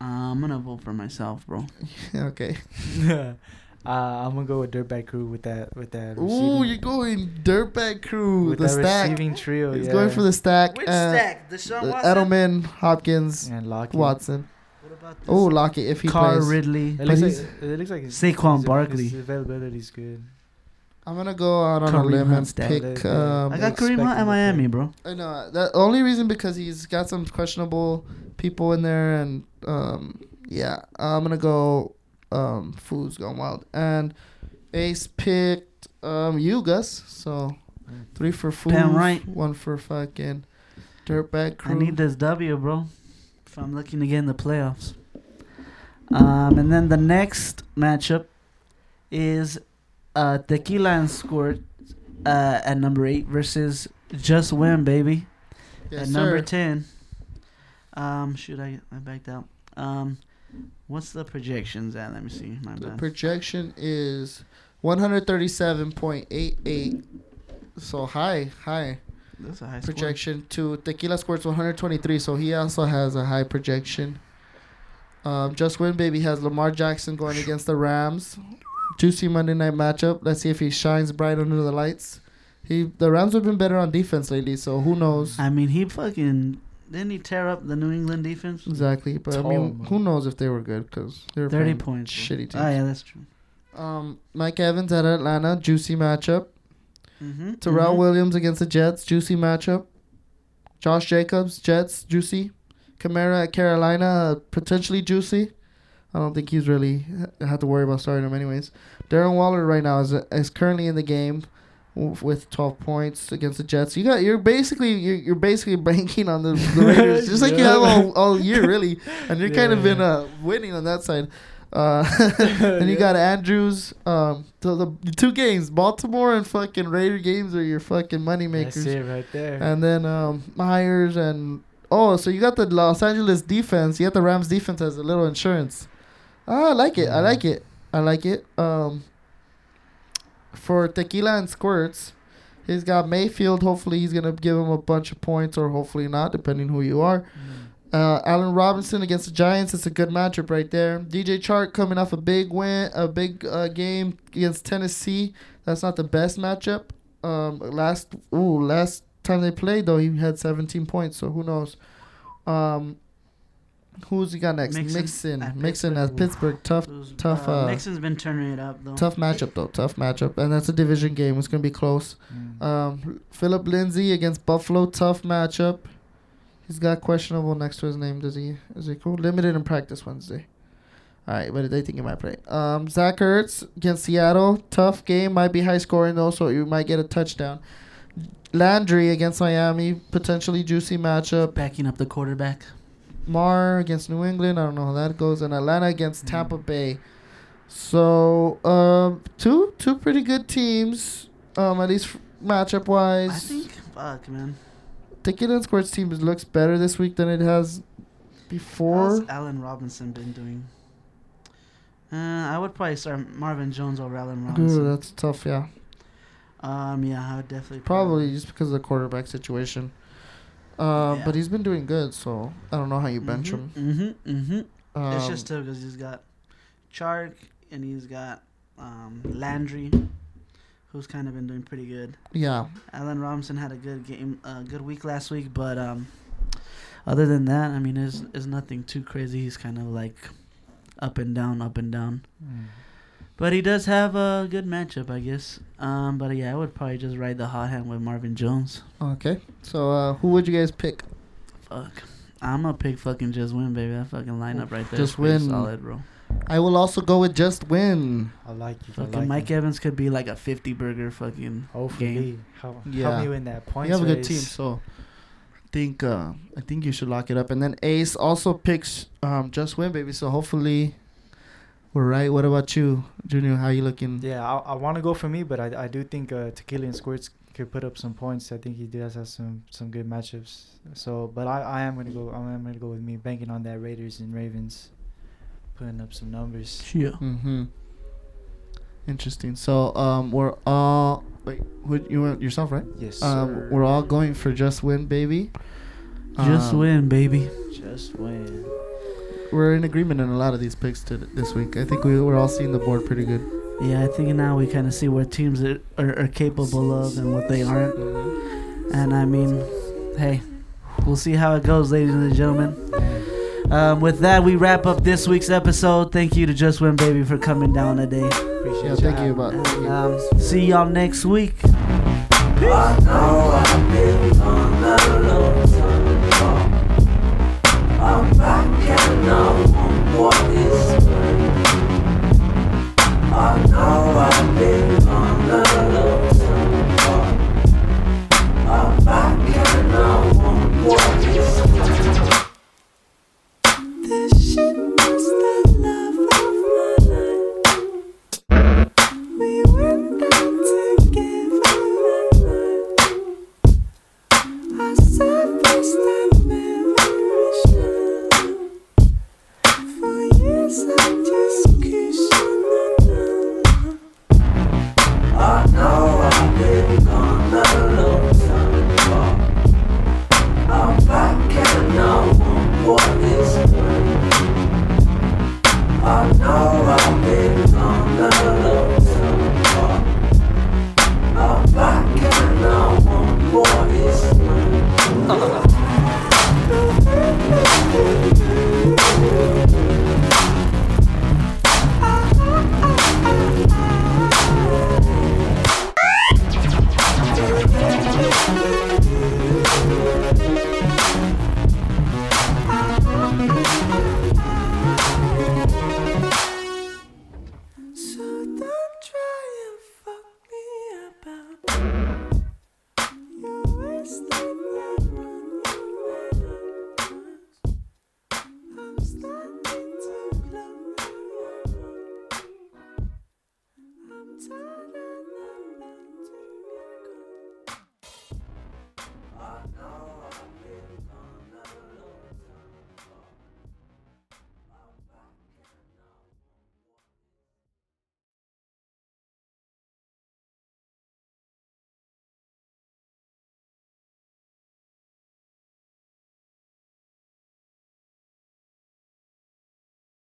Uh, I'm gonna vote for myself, bro. okay. uh, I'm gonna go with Dirtbag Crew with that with that. Ooh, you're going dirtbag crew. with the stack. receiving trio. He's yeah. going for the stack. Which uh, stack? Deshaun Watson. Edelman, Hopkins, and Lockett. Watson. What about this? Oh, Lockett if he Carr plays. Ridley. It looks, like, it looks like his, Saquon his, Barkley. His availability's good. I'm gonna go out on a limb Hunt and pick. Um, I got Kareem Hunt to at Miami, bro. I know the only reason because he's got some questionable people in there, and um, yeah, I'm gonna go. Um, Food's gone wild, and Ace picked um you Gus, so three for Food, Damn right. one for fucking Dirtbag Crew. I need this W, bro. If I'm looking to get in the playoffs. Um, and then the next matchup is uh, Tequila and Squirt uh, at number eight versus Just Win, baby, yes, at sir. number ten. Um, shoot, I I backed out. Um, what's the projections at? Let me see. My The bad. projection is 137.88. So high, high That's a high score. projection to Tequila Squirts 123. So he also has a high projection. Um, Just Win Baby has Lamar Jackson going against the Rams. Juicy Monday night matchup. Let's see if he shines bright under the lights. He the Rams have been better on defense lately, so who knows I mean, he fucking didn't he tear up the New England defense? exactly. But I mean, man. who knows if they were good because they're Thirty points. shitty teams. Oh yeah, that's true. Um, Mike Evans at Atlanta, juicy matchup. Mm-hmm. Tyrell Williams against the Jets, juicy matchup. Josh Jacobs, Jets, juicy. Kamara at Carolina, uh, potentially juicy. I don't think he's really have to worry about starting him anyways. Darren Waller right now is is currently in the game w- with 12 points against the Jets. You got you're basically you're, you're basically banking on the, the Raiders just like you have all, all year really, and you're kind of been uh, winning on that side. Uh, and you got Andrews. Um, the, the two games, Baltimore and fucking Raider games, are your fucking money That's makers. it right there. And then um, Myers and oh, so you got the Los Angeles defense. You got the Rams defense as a little insurance. Ah, I like it. I Mhm. like it. I like it. Um, for Tequila and Squirts, he's got Mayfield. Hopefully, he's gonna give him a bunch of points, or hopefully not, depending who you are. Mm. Uh, Allen Robinson against the Giants. It's a good matchup right there. DJ Chark coming off a big win, a big uh, game against Tennessee. That's not the best matchup. Um, last ooh, last time they played though, he had 17 points. So who knows? Um, who's he got next? Mixon Mixon. at Mixon at Pittsburgh. Tough, Those, tough, Uh, uh, Mixon's been turning it up though. tough matchup though. Tough matchup, and that's a division game. It's gonna be close. Mm. Um, Philip Lindsay against Buffalo, tough matchup. He's got questionable next to his name. Does he? Is he cool? Limited in practice Wednesday. All right, but they think he might play. Um, Zach Ertz against Seattle, tough game. Might be high scoring though, so you might get a touchdown. Landry against Miami, potentially juicy matchup. Backing up the quarterback. Mar against New England, I don't know how that goes, and Atlanta against Mm. Tampa Bay. So, um, two two pretty good teams, um, at least matchup wise. I think. Fuck, man. Tequila and Squirts team looks better this week than it has before. How's Allen Robinson been doing? Uh, I would probably start Marvin Jones over Allen Robinson. Ooh, that's tough, yeah. um, yeah, I would definitely. Probably just because of the quarterback situation. Uh, Yeah. But he's been doing good, so I don't know how you bench him. Mm-hmm. Mm-hmm. Um, it's just tough because he's got Chark and he's got um, Landry, who's kind of been doing pretty good. yeah. Allen Robinson had a good game, a good week last week, but um, other than that, I mean, there's, there's nothing too crazy. He's kind of like up and down, up and down. Mm. But he does have a good matchup, I guess. Um, but yeah, I would probably just ride the hot hand with Marvin Jones. Okay. So uh, who would you guys pick? Fuck. I'm gonna pick fucking just win, baby. That fucking lineup right there. Just win. solid, bro. I will also go with just win. I like you. Fucking like Mike you. Evans could be like a 50 burger fucking Hopefully, game. help, Yeah. help me win that points. you have a good team, so think uh, I think you should lock it up. And then Ace also picks um, just win, baby. So hopefully we're right. What about you, Junior? How you looking? Yeah, I, I want to go for me, but I, I do think uh, Tequila and Squirts could put up some points. I think he does have some some good matchups. So, but I, I am gonna go. I am gonna go with me, banking on that Raiders and Ravens, putting up some numbers. Yeah. Mm-hmm. Interesting. So um, we're all wait. Who you went yourself, right? Yes, Um, sir. we're all going for just win, baby. Just Um, win, baby. just win. We're in agreement on a lot of these picks to this week. I think we we're all seeing the board pretty good. Yeah, I think now we kind of see what teams are, are, are capable of and what they aren't. And I mean, hey, we'll see how it goes, ladies and gentlemen. Um, with that, we wrap up this week's episode. Thank you to Just Win Baby for coming down today. Appreciate Yeah, you thank you. having me. About um, see y'all next week.